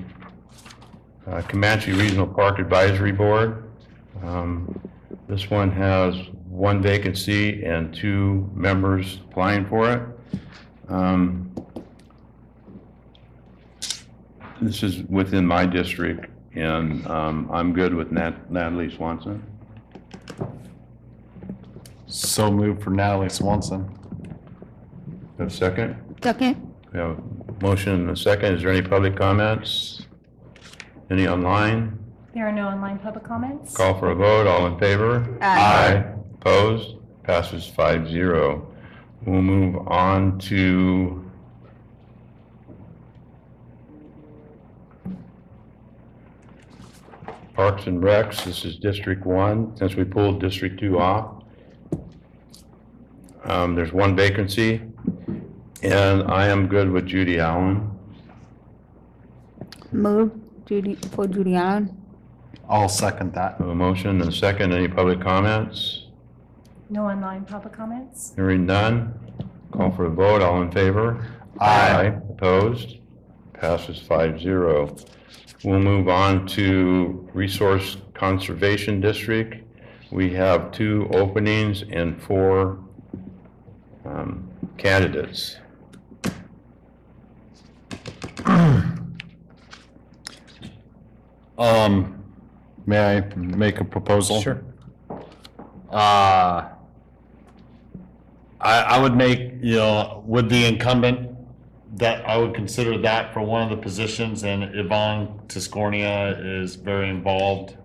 uh, Camanche Regional Park Advisory Board. Um, This one has one vacancy and two members applying for it. Um, This is within my district, and um, I'm good with Nat- Natalie Swanson. So moved for Natalie Swanson. Have a second? Second. We have a motion and a second. Is there any public comments? Any online? There are no online public comments. Call for a vote. All in favor? Aye. Opposed? Passes five zero. We'll move on to Parks and Recs. This is District One, since we pulled District Two off. Um, there's one vacancy, and I am good with Judy Allen. Move Judy, for Judy Allen. I'll second that. Have a motion and a second. Any public comments? No online public comments. Hearing none. Call for a vote. All in favor? Aye. Opposed? Passes five zero. We'll move on to Resource Conservation District. We have two openings and four um, candidates. Um, may I make a proposal? Sure. Uh, I, I would make, you know, with the incumbent, that I would consider that for one of the positions, and Yvonne Tiscornia is very involved.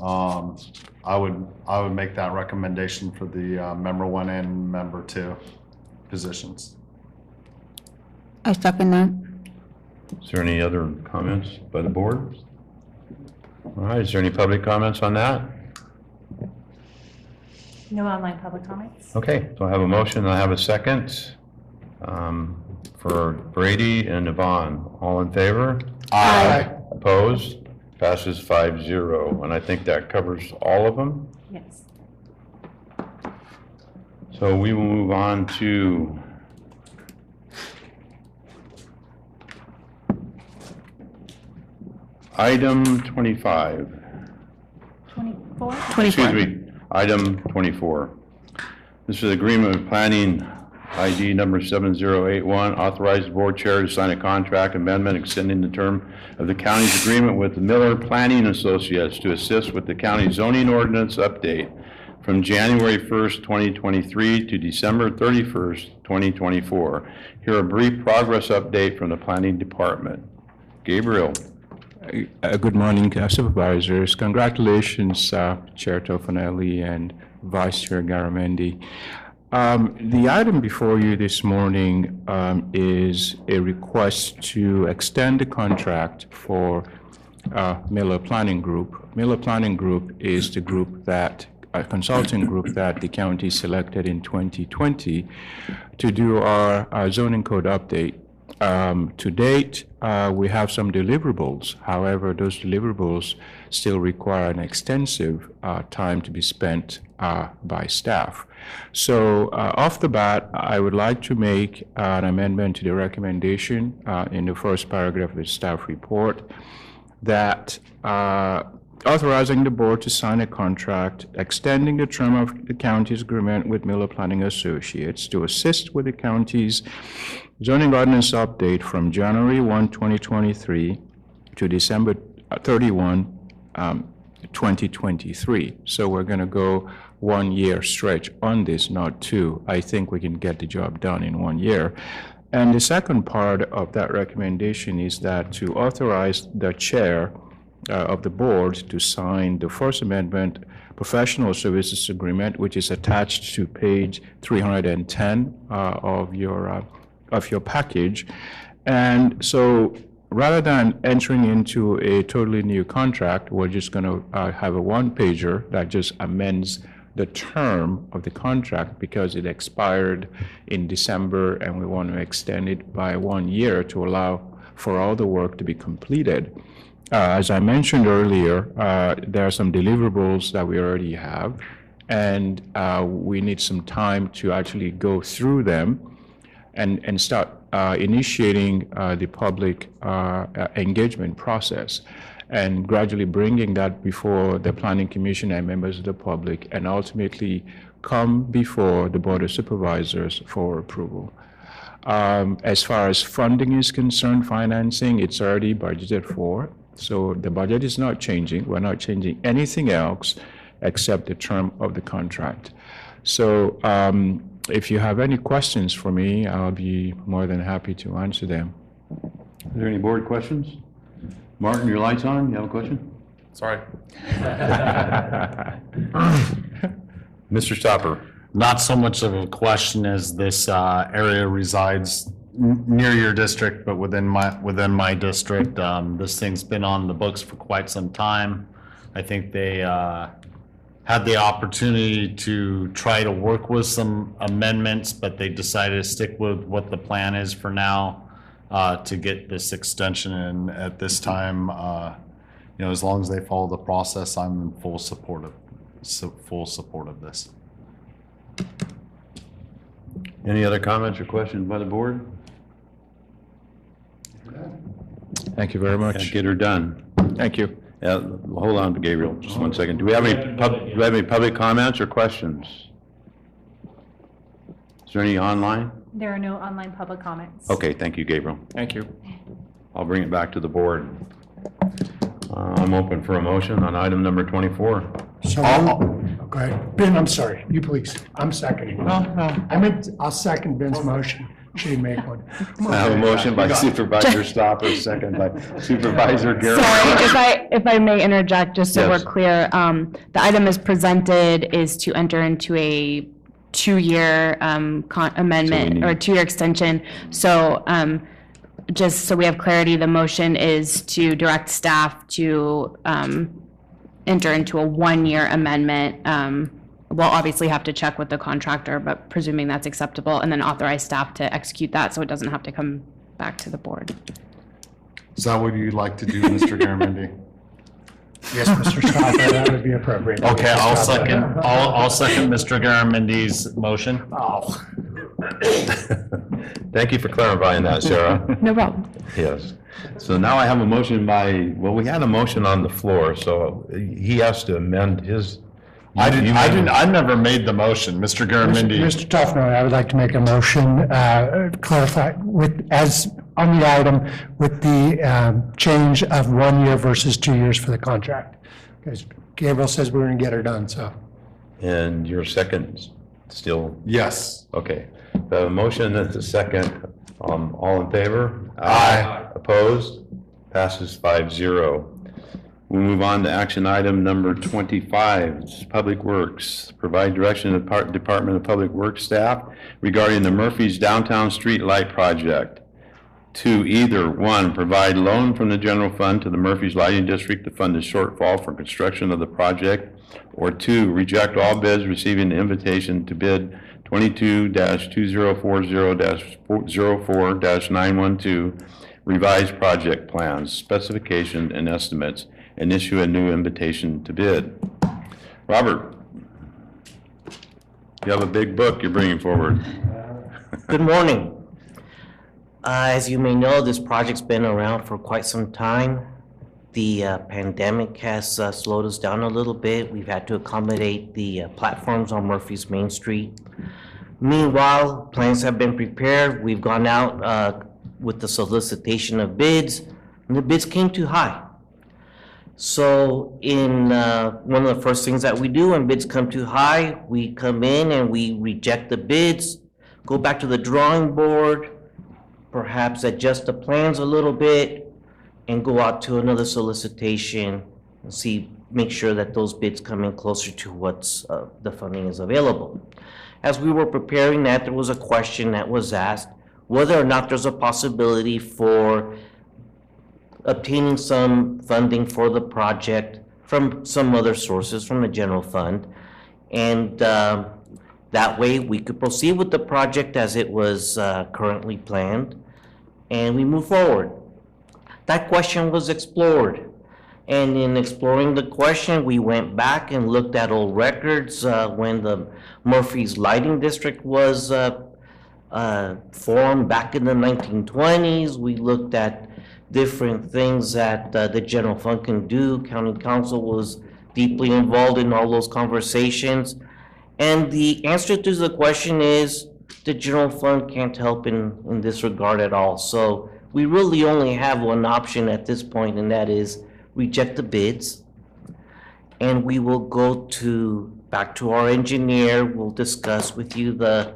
Um, I would, I would make that recommendation for the, uh, member one and member two positions. I second that. Is there any other comments by the board? All right, is there any public comments on that? No online public comments. Okay, so I have a motion, I have a second um, for Brady and Yvonne. All in favor? Aye. Opposed? Passes five zero. And I think that covers all of them. Yes. So we will move on to item 25. 24? Excuse me, item 24. This is agreement planning ID number 7081, authorized board chair to sign a contract amendment extending the term of the county's agreement with the Miller Planning Associates to assist with the county zoning ordinance update from January 1st, 2023 to December 31st, 2024. Here a brief progress update from the planning department. Gabriel? Uh, Good morning uh, Supervisors. Congratulations, uh, Chair Tofanelli and Vice Chair Garamendi. Um, The item before you this morning um, is a request to extend the contract for uh, Miller Planning Group. Miller Planning Group is the group that, a consulting group that the county selected in 2020 to do our our zoning code update. Um, To date, uh, we have some deliverables. However, those deliverables still require an extensive uh, time to be spent uh, by staff. So uh, off the bat, I would like to make an amendment to the recommendation uh, in the first paragraph of the staff report that uh, authorizing the board to sign a contract extending the term of the county's agreement with Miller Planning Associates to assist with the county's zoning ordinance update from January 1, 2023 to December 31, um, 2023. So we're going to go one-year stretch on this, not two. I think we can get the job done in one year. And the second part of that recommendation is that to authorize the chair uh, of the board to sign the First Amendment Professional Services Agreement, which is attached to page 310 uh, of your, uh, of your package. And so rather than entering into a totally new contract, we're just going to have a one-pager that just amends the term of the contract because it expired in December and we want to extend it by one year to allow for all the work to be completed. Uh, As I mentioned earlier, uh, there are some deliverables that we already have, and uh, we need some time to actually go through them and, and start uh, initiating uh, the public uh, engagement process and gradually bringing that before the Planning Commission and members of the public, and ultimately come before the Board of Supervisors for approval. Um, As far as funding is concerned, financing, it's already budgeted for. So the budget is not changing. We're not changing anything else except the term of the contract. So um, if you have any questions for me, I'll be more than happy to answer them. Are there any board questions? Martin, your light's on, you have a question? Sorry. Mr. Stopper? Not so much of a question as this uh, area resides n- near your district, but within my, within my district. Um, This thing's been on the books for quite some time. I think they uh, had the opportunity to try to work with some amendments, but they decided to stick with what the plan is for now uh, to get this extension. And at this time, uh, you know, as long as they follow the process, I'm in full support of, su- full support of this. Any other comments or questions by the board? Thank you very much. Get her done. Thank you. Yeah, hold on, Gabriel, just one second. Do we have any, pub- do we have any public comments or questions? Is there any online? There are no online public comments. Okay, thank you, Gabriel. Thank you. I'll bring it back to the board. Uh, I'm open for a motion on item number 24. So, go ahead. Ben, I'm sorry, you please. I'm seconding. No, no. I meant, I'll second Ben's motion. Should he make one? I have a motion by Supervisor Stopper, second by Supervisor Garrett. Sorry, if I, if I may interject, just so we're Yes. clear, um, the item is presented is to enter into a two-year, um, con- amendment need- or two-year extension. So, um, just so we have clarity, the motion is to direct staff to, um, enter into a one-year amendment. Um, we'll obviously have to check with the contractor, but presuming that's acceptable, and then authorize staff to execute that, so it doesn't have to come back to the board. Is that what you'd like to do, Mr. Garamendi? Yes, Mr. Stopper, that would be appropriate. Okay, I'll second, I'll, I'll second Mr. Garamendi's motion. Oh, Thank you for clarifying that, Sarah. No problem. Yes. So now I have a motion by, well, we had a motion on the floor, so he has to amend his. I didn't, I didn't, I never made the motion, Mr. Garamendi. Mr. Tofanelli, I would like to make a motion, uh, clarify with, as on the item, with the um, change of one year versus two years for the contract. Because Gabriel says we're going to get her done, so. And your second still? Yes. Okay. The motion and the second, um, all in favor? Aye. Opposed? Passes five zero. We move on to action item number twenty-five, It's Public Works. Provide direction to Depart- Department of Public Works staff regarding the Murphy's Downtown Street Light Project. To either, one, provide loan from the general fund to the Murphy's Lighting District to fund the shortfall for construction of the project, or two, reject all bids receiving the invitation to bid twenty-two two zero four zero 4 nine one two revised project plans, specifications, and estimates, and issue a new invitation to bid. Robert, you have a big book you're bringing forward. Good morning. Uh, As you may know, this project's been around for quite some time. The uh, pandemic has uh, slowed us down a little bit. We've had to accommodate the uh, platforms on Murphy's Main Street. Meanwhile, plans have been prepared. We've gone out uh, with the solicitation of bids, and the bids came too high. So in, uh, one of the first things that we do when bids come too high, we come in and we reject the bids, go back to the drawing board, perhaps adjust the plans a little bit, and go out to another solicitation and see, make sure that those bids come in closer to what's, uh, the funding is available. As we were preparing that, there was a question that was asked, whether or not there's a possibility for obtaining some funding for the project from some other sources, from the general fund. And um, that way, we could proceed with the project as it was uh, currently planned, and we move forward. That question was explored. And in exploring the question, we went back and looked at old records uh, when the Murphy's Lighting District was uh, uh, formed back in the 1920s. We looked at different things that uh, the general fund can do. County counsel was deeply involved in all those conversations. And the answer to the question is, the general fund can't help in, in this regard at all. So we really only have one option at this point, and that is reject the bids. And we will go to, back to our engineer, we'll discuss with you the,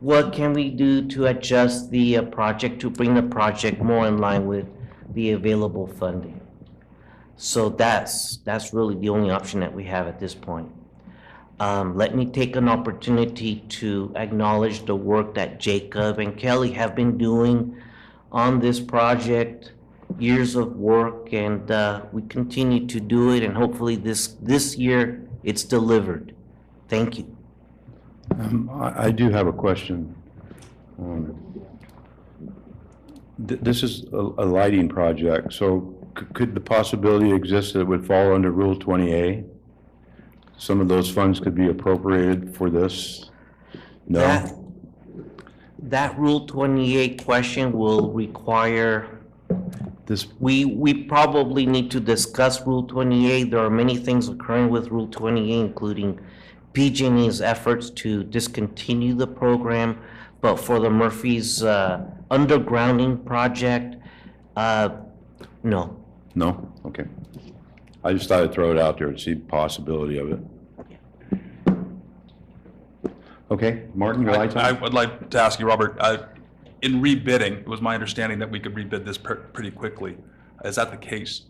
what can we do to adjust the uh, project, to bring the project more in line with the available funding. So that's, that's really the only option that we have at this point. Um, let me take an opportunity to acknowledge the work that Jacob and Kelly have been doing on this project. Years of work, and, uh, we continue to do it, and hopefully this, this year, it's delivered. Thank you. Um, I I do have a question. Um, th- This is a a lighting project, so c- could the possibility exist that it would fall under Rule 20A? Some of those funds could be appropriated for this? No? That- That Rule 20A question will require, This, we, we probably need to discuss Rule 20A. There are many things occurring with Rule 20A, including PG&E's efforts to discontinue the program, but for the Murphy's uh, undergrounding project, uh, no. no? Okay. I just thought I'd throw it out there and see the possibility of it. Okay, Martin, your lights on? I would like to ask you, Robert, uh, in rebidding, it was my understanding that we could rebid this per- pretty quickly. Is that the case?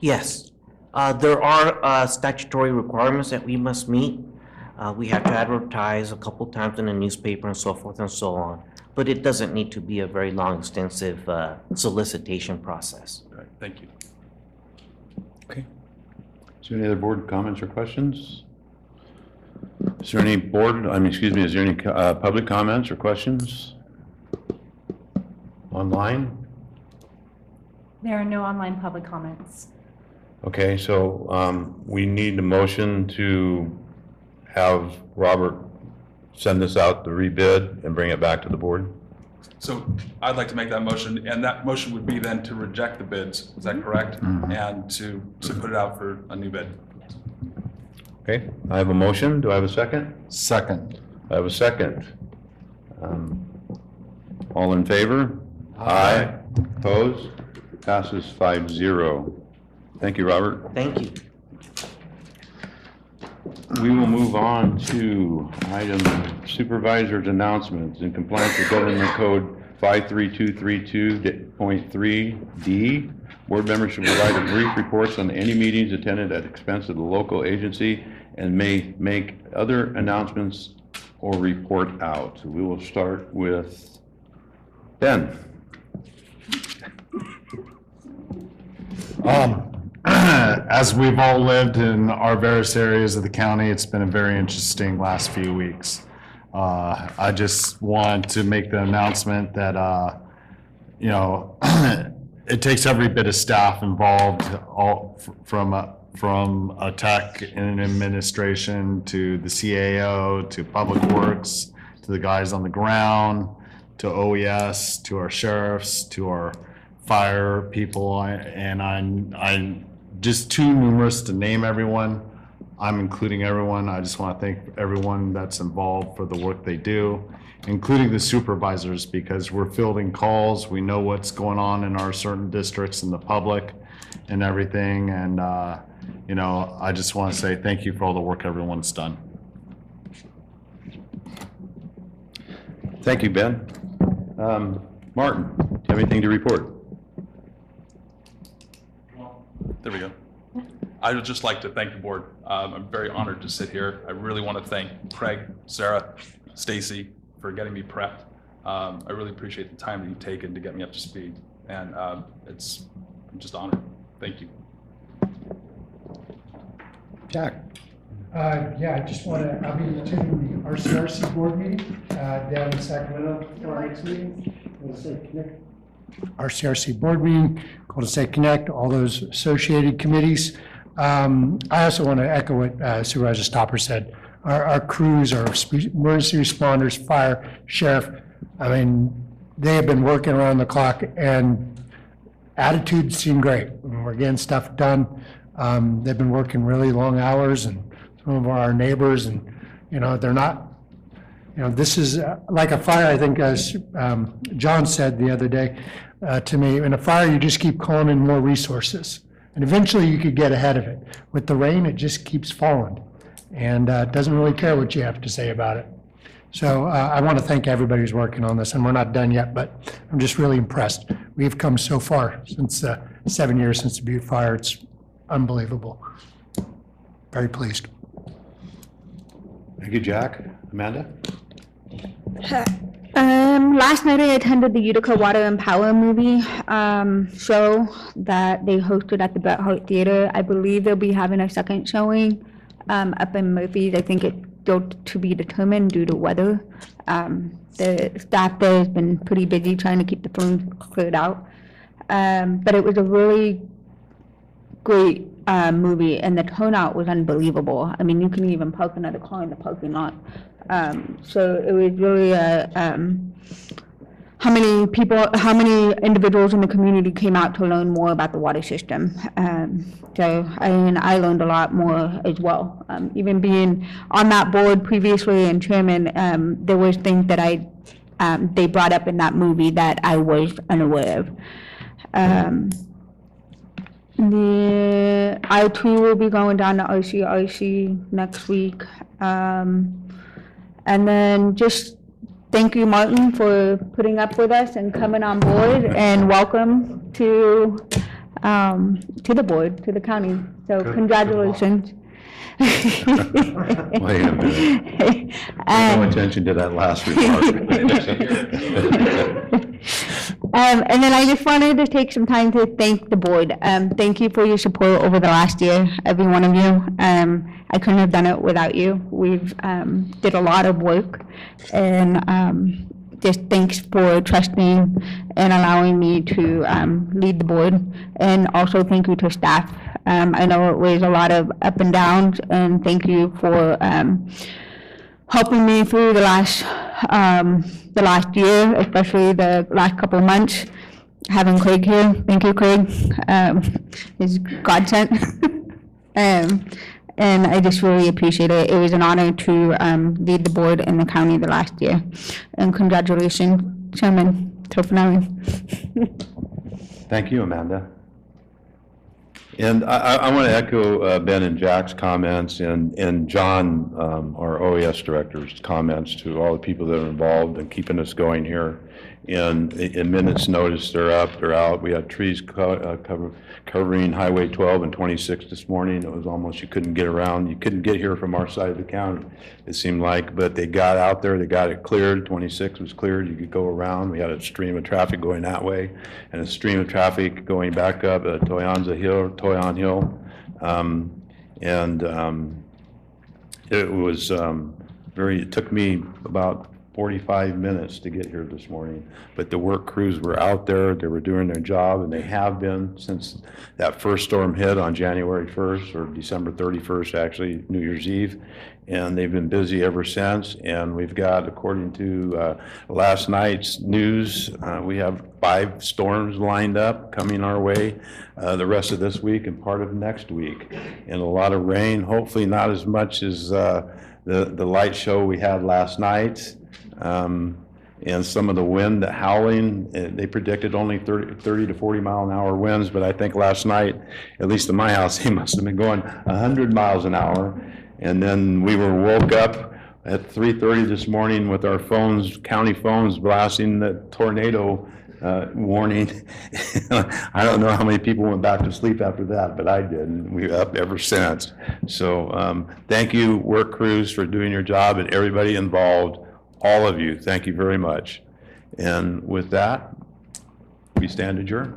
Yes, uh, there are uh, statutory requirements that we must meet. Uh, We have to advertise a couple times in the newspaper and so forth and so on. But it doesn't need to be a very long, extensive uh, solicitation process. All right, Thank you. Okay. There any other board comments or questions? Is there any board, I mean, excuse me, is there any uh, public comments or questions? Online? There are no online public comments. Okay, so um, we need a motion to have Robert send this out, the rebid, and bring it back to the board? So I'd like to make that motion, and that motion would be then to reject the bids, is that correct? And to, to put it out for a new bid. Okay, I have a motion. Do I have a second? Second. I have a second. Um, All in favor? Aye. Opposed? Passes five zero. Thank you, Robert. Thank you. We will move on to item supervisor's announcements in compliance with Government Code 53232.3D. Board members should provide a brief reports on any meetings attended at expense of the local agency and may make other announcements or report out. We will start with Ben. Um, as we've all lived in our various areas of the county, it's been a very interesting last few weeks. Uh, I just want to make the announcement that, uh, you know, it takes every bit of staff involved, all from, uh, from a tech and administration to the CAO, to Public Works, to the guys on the ground, to OES, to our sheriffs, to our fire people, I- and I'm, I'm just too numerous to name everyone. I'm including everyone. I just want to thank everyone that's involved for the work they do, including the supervisors, because we're fielding calls. We know what's going on in our certain districts and the public and everything. And, uh, you know, I just want to say thank you for all the work everyone's done. Thank you, Ben. Um, Martin, do you have anything to report? There we go. I would just like to thank the board. Um, I'm very honored to sit here. I really want to thank Craig, Sarah, Stacy for getting me prepped. Um, I really appreciate the time that you've taken to get me up to speed, and um, it's, I'm just honored. Thank you. Jack? Uh, Yeah, I just want to, I'll be attending the RCRC board meeting uh, down in Sacramento for our next meeting. We'll say connect- RCRC board meeting, Golden State Connect, all those associated committees. Um, I also want to echo what uh, Supervisor Stopper said. Our, our crews, our emergency responders, fire, sheriff, I mean, they have been working around the clock and attitudes seem great. We're getting stuff done. Um, They've been working really long hours and some of our neighbors and, you know, they're not, you know, this is uh, like a fire, I think, as um, John said the other day uh, to me, in a fire, you just keep calling in more resources. And eventually you could get ahead of it. With the rain, it just keeps falling. And uh, doesn't really care what you have to say about it. So uh, I want to thank everybody who's working on this, and we're not done yet, but I'm just really impressed. We've come so far since, uh, seven years since the Butte fire. It's unbelievable. Very pleased. Thank you, Jack. Amanda? Um, last night I attended the Utica Water and Power movie um, show that they hosted at the Bret Harte Theater. I believe they'll be having a second showing um, up in Murphy. I think it's still to be determined due to weather. Um, the staff there has been pretty busy trying to keep the films cleared out. Um, but it was a really great uh, movie, and the turnout was unbelievable. I mean, you can even park another car in the parking lot. Um, so it was really a, um, how many people, how many individuals in the community came out to learn more about the water system. Um, so, I mean, I learned a lot more as well. Um, even being on that board previously and chairman, um, there was things that I, um, they brought up in that movie that I was unaware of. Um, the, I too will be going down to RCRC next week. Um, and then just thank you, Martin, for putting up with us and coming on board and welcome to, um, to the board, to the county. So congratulations. Wait a minute. Pay No Um, attention to that last remark. Um, and then I just wanted to take some time to thank the board. Um, thank you for your support over the last year, every one of you. Um, I couldn't have done it without you. We've, um, did a lot of work and, um, just thanks for trusting and allowing me to, um, lead the board. And also thank you to staff. Um, I know it was a lot of up and downs and thank you for, um, helping me through the last um, the last year, especially the last couple of months. Having Craig here, thank you, Craig, um, is godsend. Um, and I just really appreciate it. It was an honor to, um, lead the board in the county the last year. And congratulations, Chairman Tofanelli. Thank you, Amanda. And I, I want to echo uh, Ben and Jack's comments and, and John, um, our OES director's comments to all the people that are involved in keeping us going here. And in minutes notice, they're up, they're out. We had trees co- uh, cover- covering Highway 12 and 26 this morning. It was almost, you couldn't get around. You couldn't get here from our side of the county, it seemed like. But they got out there, they got it cleared. 26 was cleared, you could go around. We had a stream of traffic going that way and a stream of traffic going back up uh, Toyanza Hill, Toyon Hill. Um, And um, it was um, very, it took me about 45 minutes to get here this morning, but the work crews were out there, they were doing their job, and they have been since that first storm hit on January 1st, or December 31st, actually, New Year's Eve, and they've been busy ever since, and we've got, according to uh, last night's news, uh, we have five storms lined up coming our way uh, the rest of this week and part of next week, and a lot of rain, hopefully not as much as uh, the, the light show we had last night. Um, And some of the wind, the howling, eh, they predicted only 30, 30 to 40 mile an hour winds, but I think last night, at least in my house, they must have been going 100 miles an hour. And then we were woke up at 3:30 this morning with our phones, county phones blasting the tornado uh, warning. I don't know how many people went back to sleep after that, but I did, and we're up ever since. So um, thank you, work crews, for doing your job, and everybody involved, all of you, thank you very much. And with that, we stand adjourned.